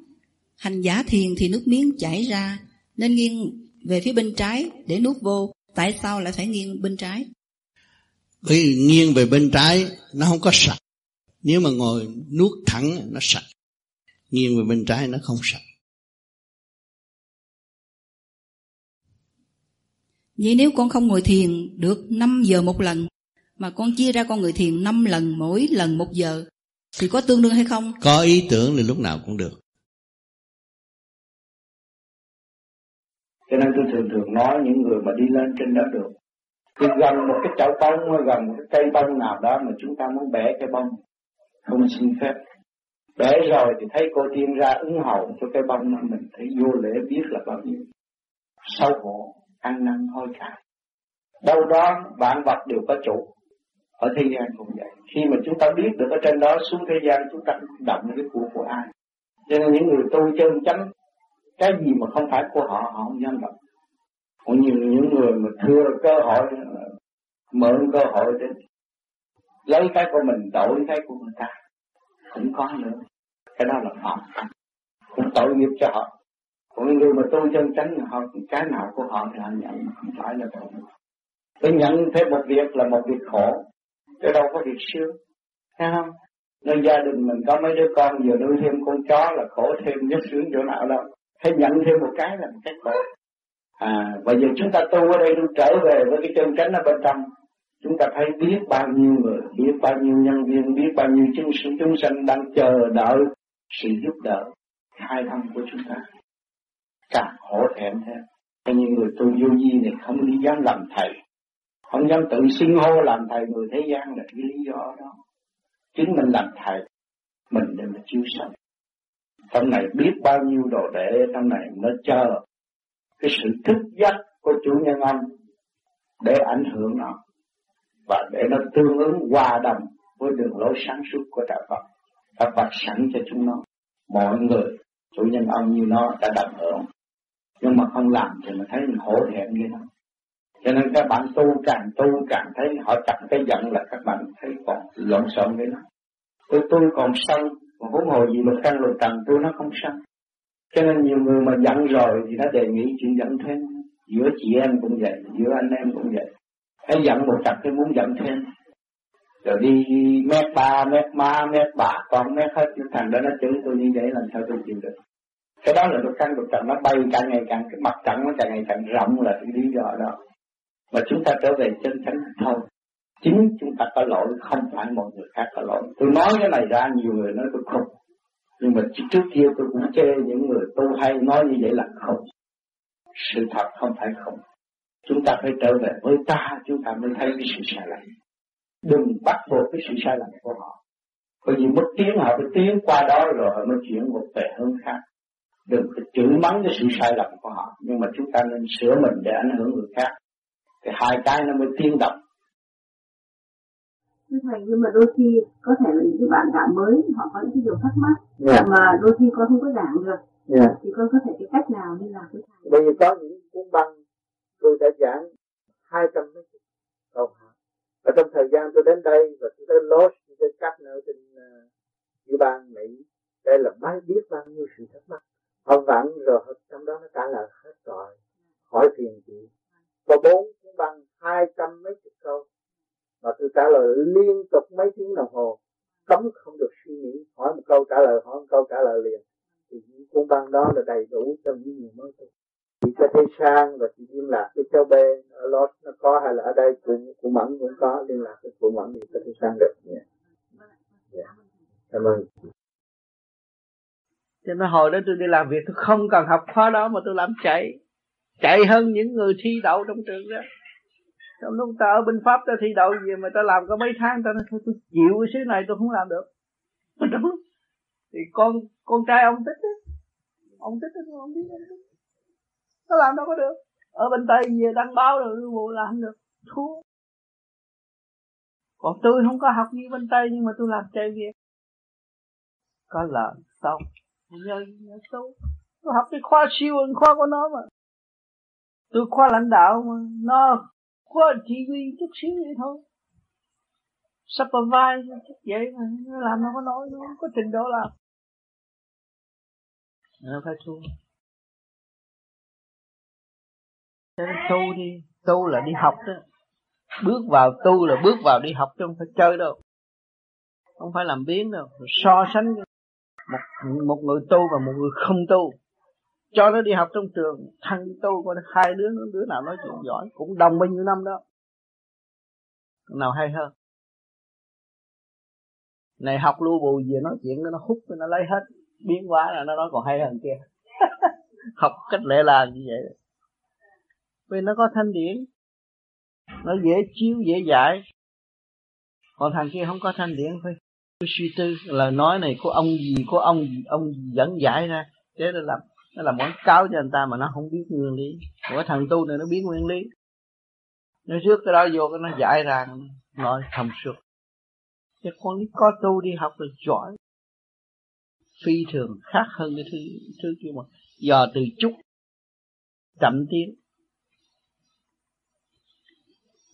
hành giả thiền thì nước miếng chảy ra, nên nghiêng về phía bên trái để nuốt vô. Tại sao lại phải nghiêng bên trái? Bởi vì nghiêng về bên trái nó không có sạch. Nếu mà ngồi nuốt thẳng nó sạch. Nghiêng về bên trái nó không sạch. Vậy nếu con không ngồi thiền được 5 giờ một lần, mà con chia ra con người thiền 5 lần mỗi lần một giờ, thì có tương đương hay không? Có ý tưởng thì lúc nào cũng được. Cho nên tôi thường thường nói những người mà đi lên trên đó được. Thì gần một cái chậu bông hay gần một cái cây bông nào đó mà chúng ta muốn bẻ cây bông. Không xin phép. Bẻ rồi thì thấy cô tiên ra ứng hậu cho cây bông đó mình thấy vô lễ biết là bao nhiêu. Sau khổ, ăn năn hối cải. Đâu đó vạn vật đều có chủ. Ở thế gian cũng vậy khi mà chúng ta biết được ở trên đó xuống thế gian chúng ta động cái của của ai cho nên những người tu chân chánh cái gì mà không phải của họ họ không dám động cũng như những người mà thừa cơ hội, mượn cơ hội để lấy cái của mình, đổi cái của người ta cũng có nữa. Cái đó là phạm cũng tội nghiệp cho họ. Còn những người mà tu chân chánh, họ, cái nào của họ thì họ nhận không phải là tội tôi nhận thêm một việc là một việc khổ, chứ đâu có việc sướng. Thấy không? Nên gia đình mình có mấy đứa con, vừa nuôi thêm con chó là khổ thêm, nhất sướng chỗ nào đâu. Thế nhận thêm một cái là một cái khổ à và giờ chúng ta tu ở đây luôn trở về với cái chân chánh ở bên trong, chúng ta thấy biết bao nhiêu người, biết bao nhiêu nhân viên, biết bao nhiêu chúng sinh chúng sanh đang chờ đợi sự giúp đỡ, khai thông của chúng ta. Càng khổ thẹn thêm. Cho những người tu vô di này không đi dám làm thầy. Không dám tự xưng hô làm thầy người thế gian là cái lý do đó. Chính mình làm thầy, mình để mà chiếu sáng trong này biết bao nhiêu đồ đệ trong này nó chờ cái sự thức giác của chủ nhân ông để ảnh hưởng nó và để nó tương ứng hòa đồng với đường lối sáng suốt của đạo Phật. Đã Phật sẵn cho chúng nó. Mọi người, chủ nhân ông như nó đã đồng hưởng. Nhưng mà không làm thì mình thấy mình hổ thẹn như nó. Cho nên các bạn tu càng tu càng thấy họ chặt cái giận là các bạn thấy còn lộn xộn với nó. Tôi tôi còn sân mà huống hồ gì luật căn lục trần tôi nó không sanh cho nên nhiều người mà giận rồi thì nó đề nghị chuyện giận thêm. Giữa chị em cũng vậy, giữa anh em cũng vậy. Hãy giận một trận cái muốn giận thêm. Rồi đi mét ba, mét ma mét bà con, mét hết. Thằng đó nó chửi tôi như vậy làm sao tôi chịu được. Cái đó là lục căn lục trần nó bay càng ngày càng, cái mặt trận nó càng ngày càng rộng là cái lý do đó. Mà chúng ta trở về chân chánh thôi chính chúng ta có lỗi, không phải mọi người khác có lỗi. Tôi nói cái này ra, nhiều người nói tôi không nhưng mà trước kia tôi cũng chê những người tu hay nói như vậy là không sự thật không phải không chúng ta phải trở về với ta, chúng ta mới thấy cái sự sai lầm. Đừng bắt buộc cái sự sai lầm của họ. Bởi vì mất tiếng, họ mới tiến qua đó rồi họ mới chuyển một về hướng khác. Đừng phải chửi mắng cái sự sai lầm của họ. Nhưng mà chúng ta nên sửa mình để ảnh hưởng người khác. Thì hai cái nó mới tiến động. Thưa thầy, nhưng mà đôi khi có thể là những cái bạn đạo mới họ có những cái điều thắc mắc yeah. mà đôi khi con không có giảng được. Yeah. thì con có thể cái cách nào như là cái thầy? Bởi vì có những cuốn băng tôi đã giảng hai trăm mấy câu hỏi và trong thời gian tôi đến đây và tôi tới Los tôi tới các nơi trên uh, bang Mỹ đây là mới biết bao nhiêu sự thắc mắc. Họ vặn rồi trong đó nó trả lời hết rồi. Hỏi thiền chị. Có bốn cuốn băng hai trăm mấy chục câu mà tôi trả lời liên tục mấy tiếng đồng hồ. Cấm không được suy nghĩ. Hỏi một câu trả lời, hỏi một câu trả lời liền. Thì những cuốn băng đó là đầy đủ cho những người mới tu. Chị có thể sang và chị liên lạc với cháu B. Ở Los nó có hay là ở đây cũng cũng mẫn cũng có. Liên lạc với cụ mẫn thì có thể sang được. Yeah. Yeah. cảm ơn. Cho nên hồi đó tôi đi làm việc, tôi không cần học khóa đó mà tôi làm chạy. Chạy hơn những người thi đậu trong trường đó trong lúc ta ở bên pháp ta thi đậu gì mà ta làm có mấy tháng ta nói thôi tôi chịu cái xứ này tôi không làm được. Đúng thì con con trai ông thích đó. ông thích đó, ông biết ông thích. Nó làm đâu có được. Ở bên tây về đăng báo rồi bộ làm được. Thua còn tôi không có học như bên tây nhưng mà tôi làm trời việc. Có lợi xong. Nhờ nhờ xấu tôi học cái khoa siêu hơn khoa của nó mà. Tôi khoa lãnh đạo mà. Nó có chỉ huy chút xíu vậy thôi. Supervise chút vậy mà nó làm nó có nói nó có trình độ làm. Nó phải tu, tu đi tu là đi học đó. Bước vào tu là bước vào đi học chứ không phải chơi đâu. Không phải làm biến đâu so sánh. Một một người tu và một người không tu cho nó đi học trong trường, thằng tu có hai đứa nó đứa nào nói chuyện giỏi, cũng đồng bao nhiêu năm đó. Nào hay hơn. Này, học lưu bù gì nói chuyện nó hút nó lấy hết. Biến quá là nó nói còn hay hơn kia. Học cách lệ làm như vậy. Vì nó có thanh điển. Nó dễ chiếu, dễ giải. Còn thằng kia không có thanh điển, phải suy tư. Lời nói này của ông gì, của ông gì ông gì dẫn giải ra. Thế là làm nó làm món cáo cho anh ta mà nó không biết nguyên lý. Của thằng tu này nó biết nguyên lý. Nó rước cái đó vô cái nó giải ra nói thông suốt chứ con có tu đi học là giỏi. Phi thường khác hơn cái thứ thứ kia mà giờ từ chút chậm tiến.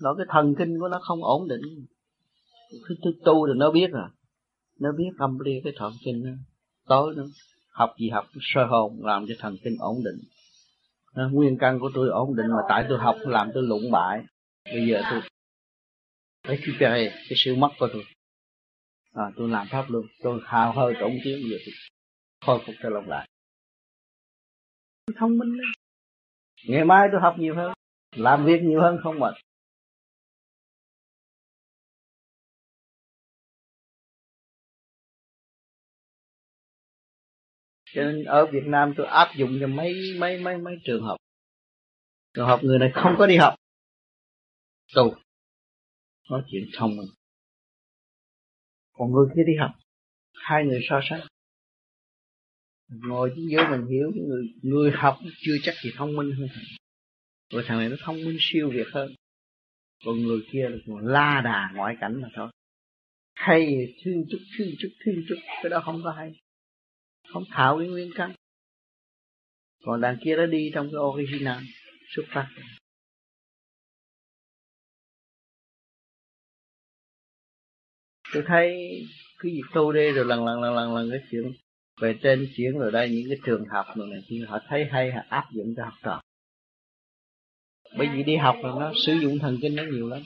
Nó cái thần kinh của nó không ổn định. Cái tu, tu thì nó biết rồi. Nó biết âm đi cái thần kinh nó tối nó học gì học sơ hồn làm cho thần kinh ổn định. Nguyên căn của tôi ổn định mà tại tôi học làm tôi lụng bại. Bây giờ tôi récupérer cái sự mất của tôi. À, tôi làm pháp luôn. Tôi hào hơi tổn tiếng giờ tôi. Khôi phục trở lòng lại. Thông minh lên. Ngày mai tôi học nhiều hơn làm việc nhiều hơn không mệt cho nên ở Việt Nam tôi áp dụng cho mấy mấy mấy mấy trường hợp. Trường hợp người này không có đi học. Tu nói chuyện thông minh. Còn người kia đi học. Hai người so sánh. Ngồi chính giữa mình hiểu người người học chưa chắc gì thông minh hơn rồi thằng này nó thông minh siêu việt hơn. Còn người kia là còn la đà ngoại cảnh mà thôi. Hay thương chút thương chút thương chút cái đó không có hay không thạo cái nguyên căn. Còn đằng kia nó đi trong cái original, xuất phát. Tôi thấy cái việc tu đây rồi lần lần lần lần lần cái chuyện về trên chuyển rồi đây, những cái trường học rồi này kia, họ thấy hay, họ áp dụng cho học trò. Bởi vì đi học là nó sử dụng thần kinh nó nhiều lắm.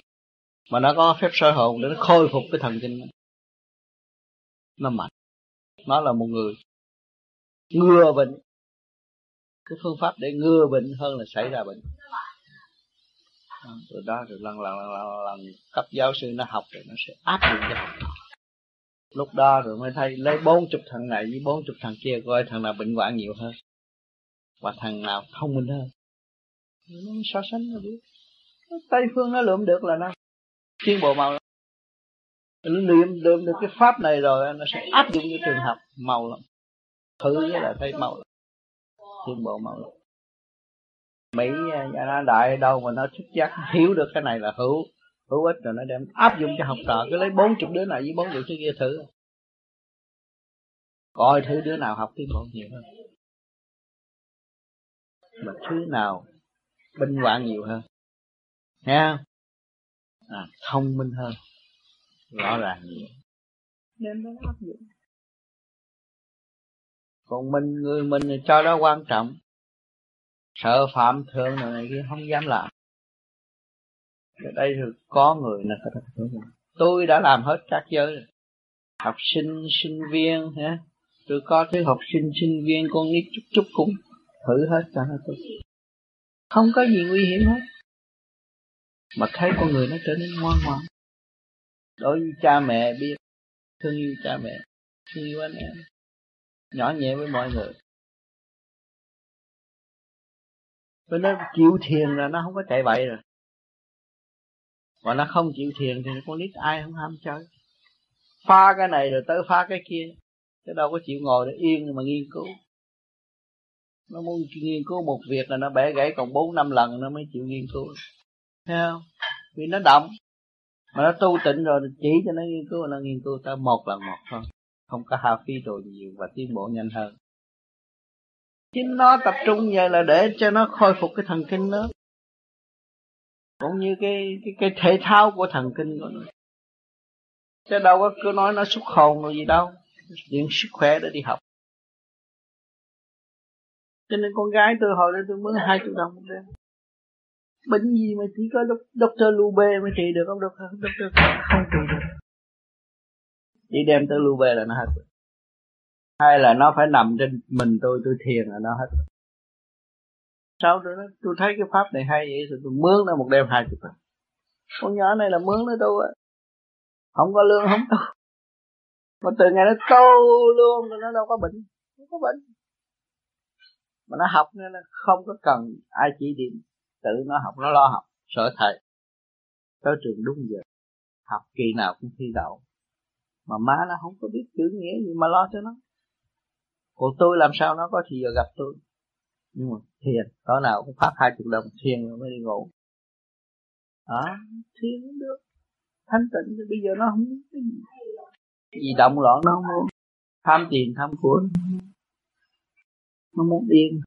Mà nó có phép soi hồn để nó khôi phục cái thần kinh nó nó mạnh. Nó là một người ngừa bệnh. Cái phương pháp để ngừa bệnh hơn là xảy ra bệnh. À, rồi đó rồi lần lần lần lần, lần cấp giáo sư nó học rồi nó sẽ áp dụng cho học trò. Lúc đó rồi mới thấy lấy bốn chục thằng này với bốn chục thằng kia coi thằng nào bệnh hoạn nhiều hơn. Và thằng nào thông minh hơn. Nó so sánh nó biết tây phương nó lượm được là nó tiến bộ màu nó lượm lượm được cái pháp này rồi nó sẽ áp dụng cho trường học màu lắm với là thấy màu tiến bộ màu lắm Mỹ nhà đại đâu mà nó thức giác hiểu được. Cái này là hữu hữu ích rồi nó đem áp dụng cho học trò. Cứ lấy bốn chục đứa này với bốn chục đứa kia thử. Coi thử đứa nào học tiến bộ nhiều hơn. Mà thứ nào bình hoạn nhiều hơn. Không? À, thông minh hơn. Rõ ràng nhiều. Nên nó áp dụng còn mình, người mình cho đó quan trọng. Sợ phạm thượng này kia, không dám làm. Ở đây thì có người là có thật tôi đã làm hết các giới học sinh sinh viên, hả? Tôi có thứ học sinh sinh viên, con nít chút chút cũng thử hết cho nó tôi không có gì nguy hiểm hết. Mà thấy con người nó trở nên ngoan ngoãn. Đối với cha mẹ biết, thương yêu cha mẹ, thương yêu anh em nhỏ nhẹ với mọi người. Với nó chịu thiền là nó không có chạy bậy rồi. Mà nó không chịu thiền thì con nít ai không ham chơi. Pha cái này rồi tới pha cái kia, Chứ đâu có chịu ngồi để yên mà nghiên cứu. Nó muốn nghiên cứu một việc là nó bẻ gãy còn bốn năm lần nó mới chịu nghiên cứu. Thấy không? Vì nó động. Mà nó tu tịnh rồi chỉ cho nó nghiên cứu, Nó nghiên cứu tới một lần một thôi. Không có hao phí đồ nhiều và tiến bộ nhanh hơn. Chính nó tập trung vậy là để cho nó khôi phục cái thần kinh nó, cũng như cái cái cái thể thao của thần kinh của nó. Chứ đâu có cứ nói nó xuất hồn rồi gì đâu. Những sức khỏe để đi học. Cho nên con gái tôi hồi đó tôi mướn hai triệu đồng một đêm. Bệnh gì mà chỉ có doctor Lube mới trị được không? Doctor doctor không trị. được chỉ đem tới lưu về là nó hết hay là nó phải nằm trên mình tôi tôi thiền là nó hết sau đó tôi thấy cái pháp này hay vậy rồi tôi mướn nó một đêm hai chục con nhỏ này là mướn nó tu á. Không có lương, không tu. Mà từ ngày nó tu luôn rồi nó đâu có bệnh, không có bệnh. Mà nó học nên là không có cần ai chỉ điểm. Tự nó học, nó lo học sợ thầy. Tới trường đúng giờ. Học kỳ nào cũng thi đậu mà má nó không có biết chữ nghĩa gì mà lo cho nó. Còn tôi làm sao nó có thì giờ gặp tôi. Nhưng mà thiền tối nào cũng phát hai chục đồng thiền rồi mới đi ngủ. Đó, thiền cũng được. Thanh tịnh thì bây giờ nó không cái gì. Gì động loạn nó không muốn. Tham tiền tham của nó muốn điên.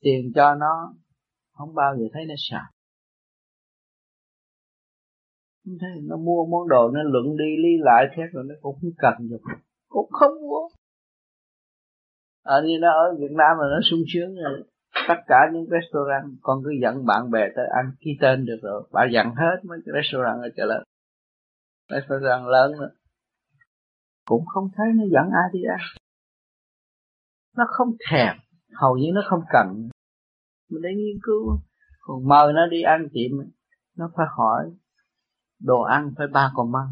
Tiền cho nó, không bao giờ thấy nó sợ thế nó mua món đồ, nó luận đi lý lại thế rồi nó cũng không cần được cũng không mua ở ờ, như nó ở Việt Nam là nó sung sướng rồi. Tất cả những restaurant, con cứ dẫn bạn bè tới ăn ký tên được rồi, bà dặn hết mấy cái restaurant ở chợ lớn. Restaurant lớn nữa. Cũng không thấy nó dẫn ai đi ăn. Nó không thèm, hầu như nó không cần. Mình để nghiên cứu. Còn mời nó đi ăn tiệm nó phải hỏi đồ ăn phải ba còn măng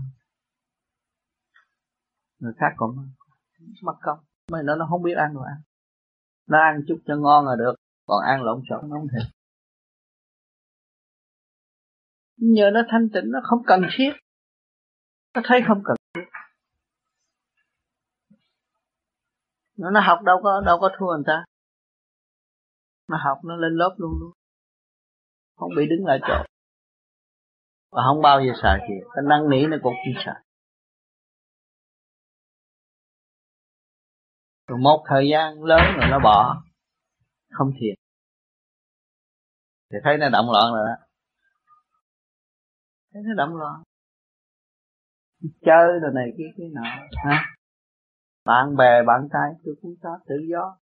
người khác cũng mất công mà nó nó không biết ăn rồi ăn. Nó ăn chút cho ngon là được còn ăn lộn xộn nó không thể nhờ nó thanh tịnh nó không cần thiết. Nó thấy không cần thiết. Nó, nó học đâu có đâu có thua người ta. Nó học nó lên lớp luôn luôn. Không bị đứng lại chỗ và không bao giờ sợ tiền cái năng nỉ nó cũng không sợ. Rồi một thời gian lớn rồi nó bỏ. Không thiệt, thì thấy nó động loạn rồi đó. Thấy nó động loạn. Chơi rồi này kia cái nọ. Ha bạn bè bạn trai tôi cũng có tự do.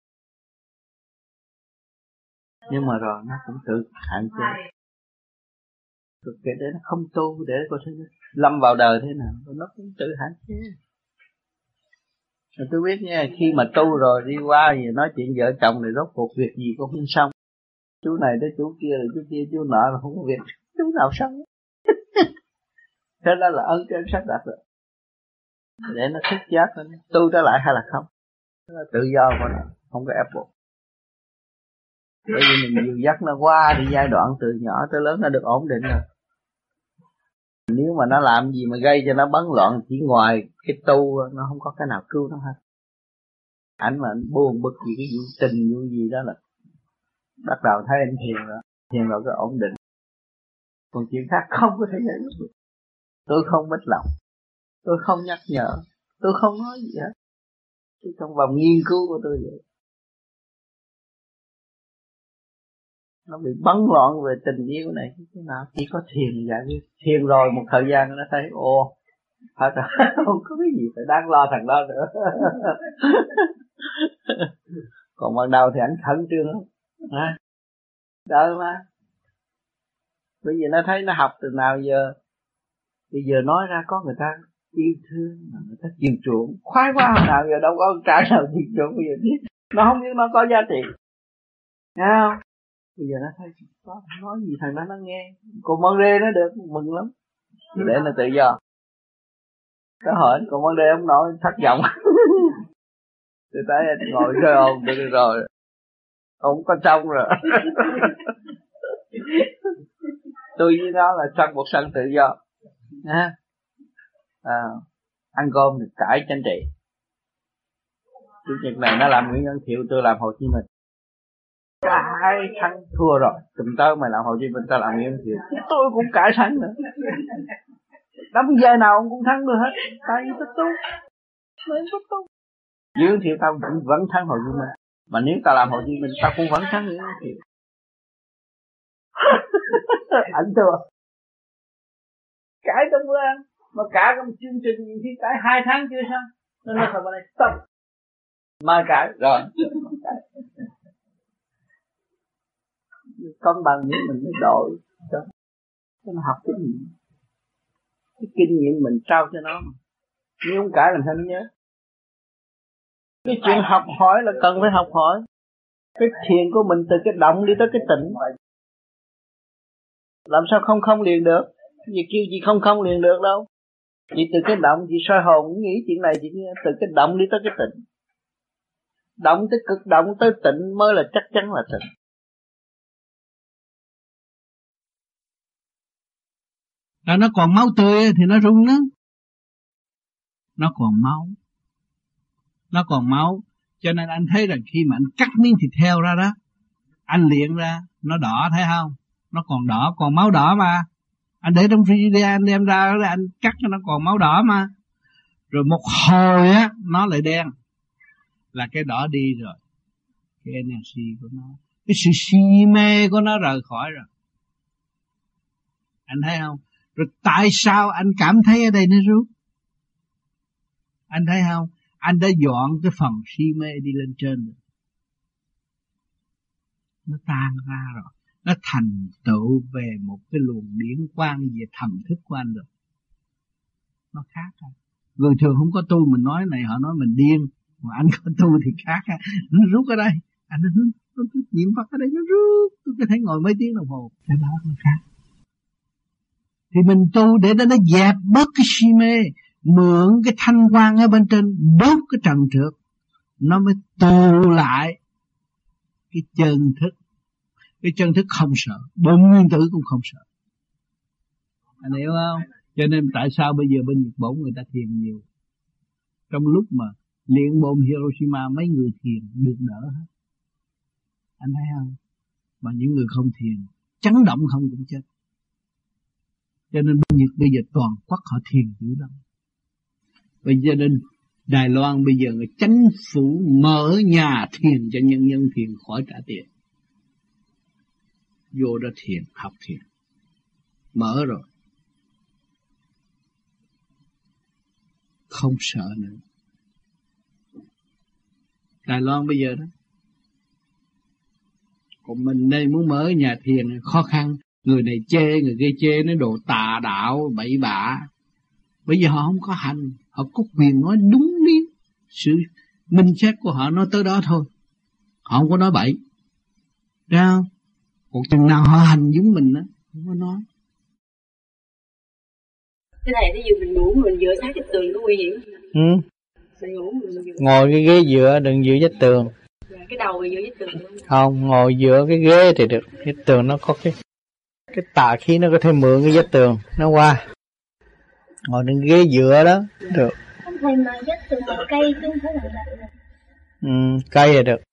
Nhưng mà rồi nó cũng tự hạn chế thực kể để nó không tu để có thể lâm vào đời thế nào nó cũng tự hạn chế rồi tôi biết nha, khi mà tu rồi đi qua thì nói chuyện vợ chồng thì rốt cuộc việc gì cũng không xong. Chú này tới chú kia, rồi chú kia, chú nọ, là không có việc. Chú nào xong? Thế đó là ân trên sắp đặt rồi. Để nó thức giác nó tu trở lại hay là không? Nó là tự do của nó, không có ép buộc. Bởi vì mình dìu dắt nó qua đi giai đoạn từ nhỏ tới lớn nó được ổn định rồi nếu mà nó làm gì mà gây cho nó bấn loạn chỉ ngoài cái tu nó không có cái nào cứu nó hết. Ảnh mà anh buồn bực gì cái vụ tình vụ gì đó là bắt đầu thấy anh thiền rồi thiền rồi cái ổn định. Còn chuyện khác không có thể giải quyết được. Tôi không mất lòng. Tôi không nhắc nhở. Tôi không nói gì hết. Tôi trong vòng nghiên cứu của tôi vậy. Nó bị bấn loạn về tình yêu này. Thế nào chỉ có thiền giải quyết thiền rồi một thời gian nó thấy ô hết rồi không có cái gì phải đáng lo thằng đó nữa. Còn ban đầu thì anh khẩn trương lắm. À, đỡ mà bây giờ nó thấy nó học từ nào giờ. Bây giờ nói ra có người ta yêu thương mà người ta chiều chuộng. Khoái quá nào giờ đâu có trả nào chiều chuộng bây giờ. Biết nó không biết nó có giá trị. Nghe không? Bây giờ nó thấy có nói gì thằng đó nó nghe. Còn con rê nó được mừng lắm. Để nó tự do. Có hỏi còn vấn đề ông nói thất vọng. Tôi anh ngồi chơi ồn được rồi. Không có trong rồi. Tôi với nó là sân một sân tự do. Ha à, ăn cơm thì cãi tranh trị. Chủ nhật này nó làm Nguyễn Văn Thiệu tôi làm Hồ Chí Minh cãi thắng thua rồi. Tụm ta mày làm Hồ Chí Minh ta làm nghiêm thì tôi cũng cãi thắng nữa. Đấm giờ nào ông cũng thắng được hết. Tại vì tôi. Tu tôi tôi. Tu dương Thiệu tao vẫn, vẫn thắng Hồ Chí Minh. Mà nếu ta làm Hồ Chí Minh tao cũng vẫn thắng Nguyễn thì ảnh thua. Cãi trong bữa ăn mà cả trong chương trình thì cãi hai tháng chưa xong. Nên nó thật này stop mai cãi rồi. Công bằng những mình mới đổi cho nó học cái gì. Cái kinh nghiệm mình trao cho nó mà. nếu không cãi làm sao nó nhớ. Cái chuyện học hỏi là cần phải học hỏi. Cái thiền của mình từ cái động đi tới cái tịnh. Làm sao không không liền được? Gì kêu gì không không liền được đâu. Chỉ từ cái động chỉ soi hồn, nghĩ chuyện này chị từ cái động đi tới cái tịnh. Động tới cực động tới tịnh mới là chắc chắn là tịnh. Là nó còn máu tươi thì nó rung đó nó còn máu. Nó còn máu. Cho nên anh thấy rằng khi mà anh cắt miếng thịt heo ra đó, anh liền ra, nó đỏ, thấy không? Nó còn đỏ, còn máu đỏ mà. Anh để trong freezer anh đem ra anh cắt cho nó còn máu đỏ mà. Rồi một hồi á, nó lại đen. Là cái đỏ đi rồi. Cái energy của nó, cái sự si mê của nó rời khỏi rồi. Anh thấy không? Rồi tại sao anh cảm thấy ở đây nó rút anh thấy không? Anh đã dọn cái phần si mê đi lên trên rồi. Nó tan ra rồi. Nó thành tựu về một cái luồng điển quang về thần thức của anh rồi. Nó khác rồi người thường không có tu mình nói này, họ nói mình điên. Mà anh có tu thì khác à. nó rút ở đây. Anh nó nó niệm phật ở đây nó rút. Tôi có thể ngồi mấy tiếng đồng hồ. Cái đó nó khác thì mình tu để nó dẹp bớt cái si mê, mượn cái thanh quan ở bên trên đốt cái trần trượt. Nó mới tu lại cái chân thức. Cái chân thức không sợ, bốn nguyên tử cũng không sợ. Anh hiểu không? Cho nên tại sao bây giờ bên Nhật Bản người ta thiền nhiều? Trong lúc mà luyện bom Hiroshima, mấy người thiền được đỡ hết. Anh thấy không? Mà những người không thiền, chấn động không cũng chết cho nên bây Nhật bây giờ toàn quốc họ thiền dữ lắm. Bây giờ nên Đài Loan bây giờ là chánh phủ mở nhà thiền cho nhân dân thiền khỏi trả tiền. Vô đó thiền, học thiền. Mở rồi. Không sợ nữa. Đài Loan bây giờ đó. Còn mình đây muốn mở nhà thiền, khó khăn người này chê người kia chê nó đồ tà đạo bậy bạ. Bây giờ họ không có hành họ có quyền nói đúng lý sự minh xét của họ nói tới đó thôi. Họ không có nói bậy. Thấy không? Còn chừng nào họ hành giống mình á Không có nói. Cái này ví dụ mình ngủ mình dựa sát cái tường có nguy hiểm ừ. Mình ngủ mình dựa Ngồi cái ghế dựa đừng dựa vách tường. Dạ, Cái đầu dựa vách tường Không ngồi dựa cái ghế thì được. Cái tường nó có cái Cái tà khí nó có thể mượn cái vách tường Nó qua. Ngồi trên ghế dựa đó Được. Thầy mà vách tường cây không phải là ừ, Cây là được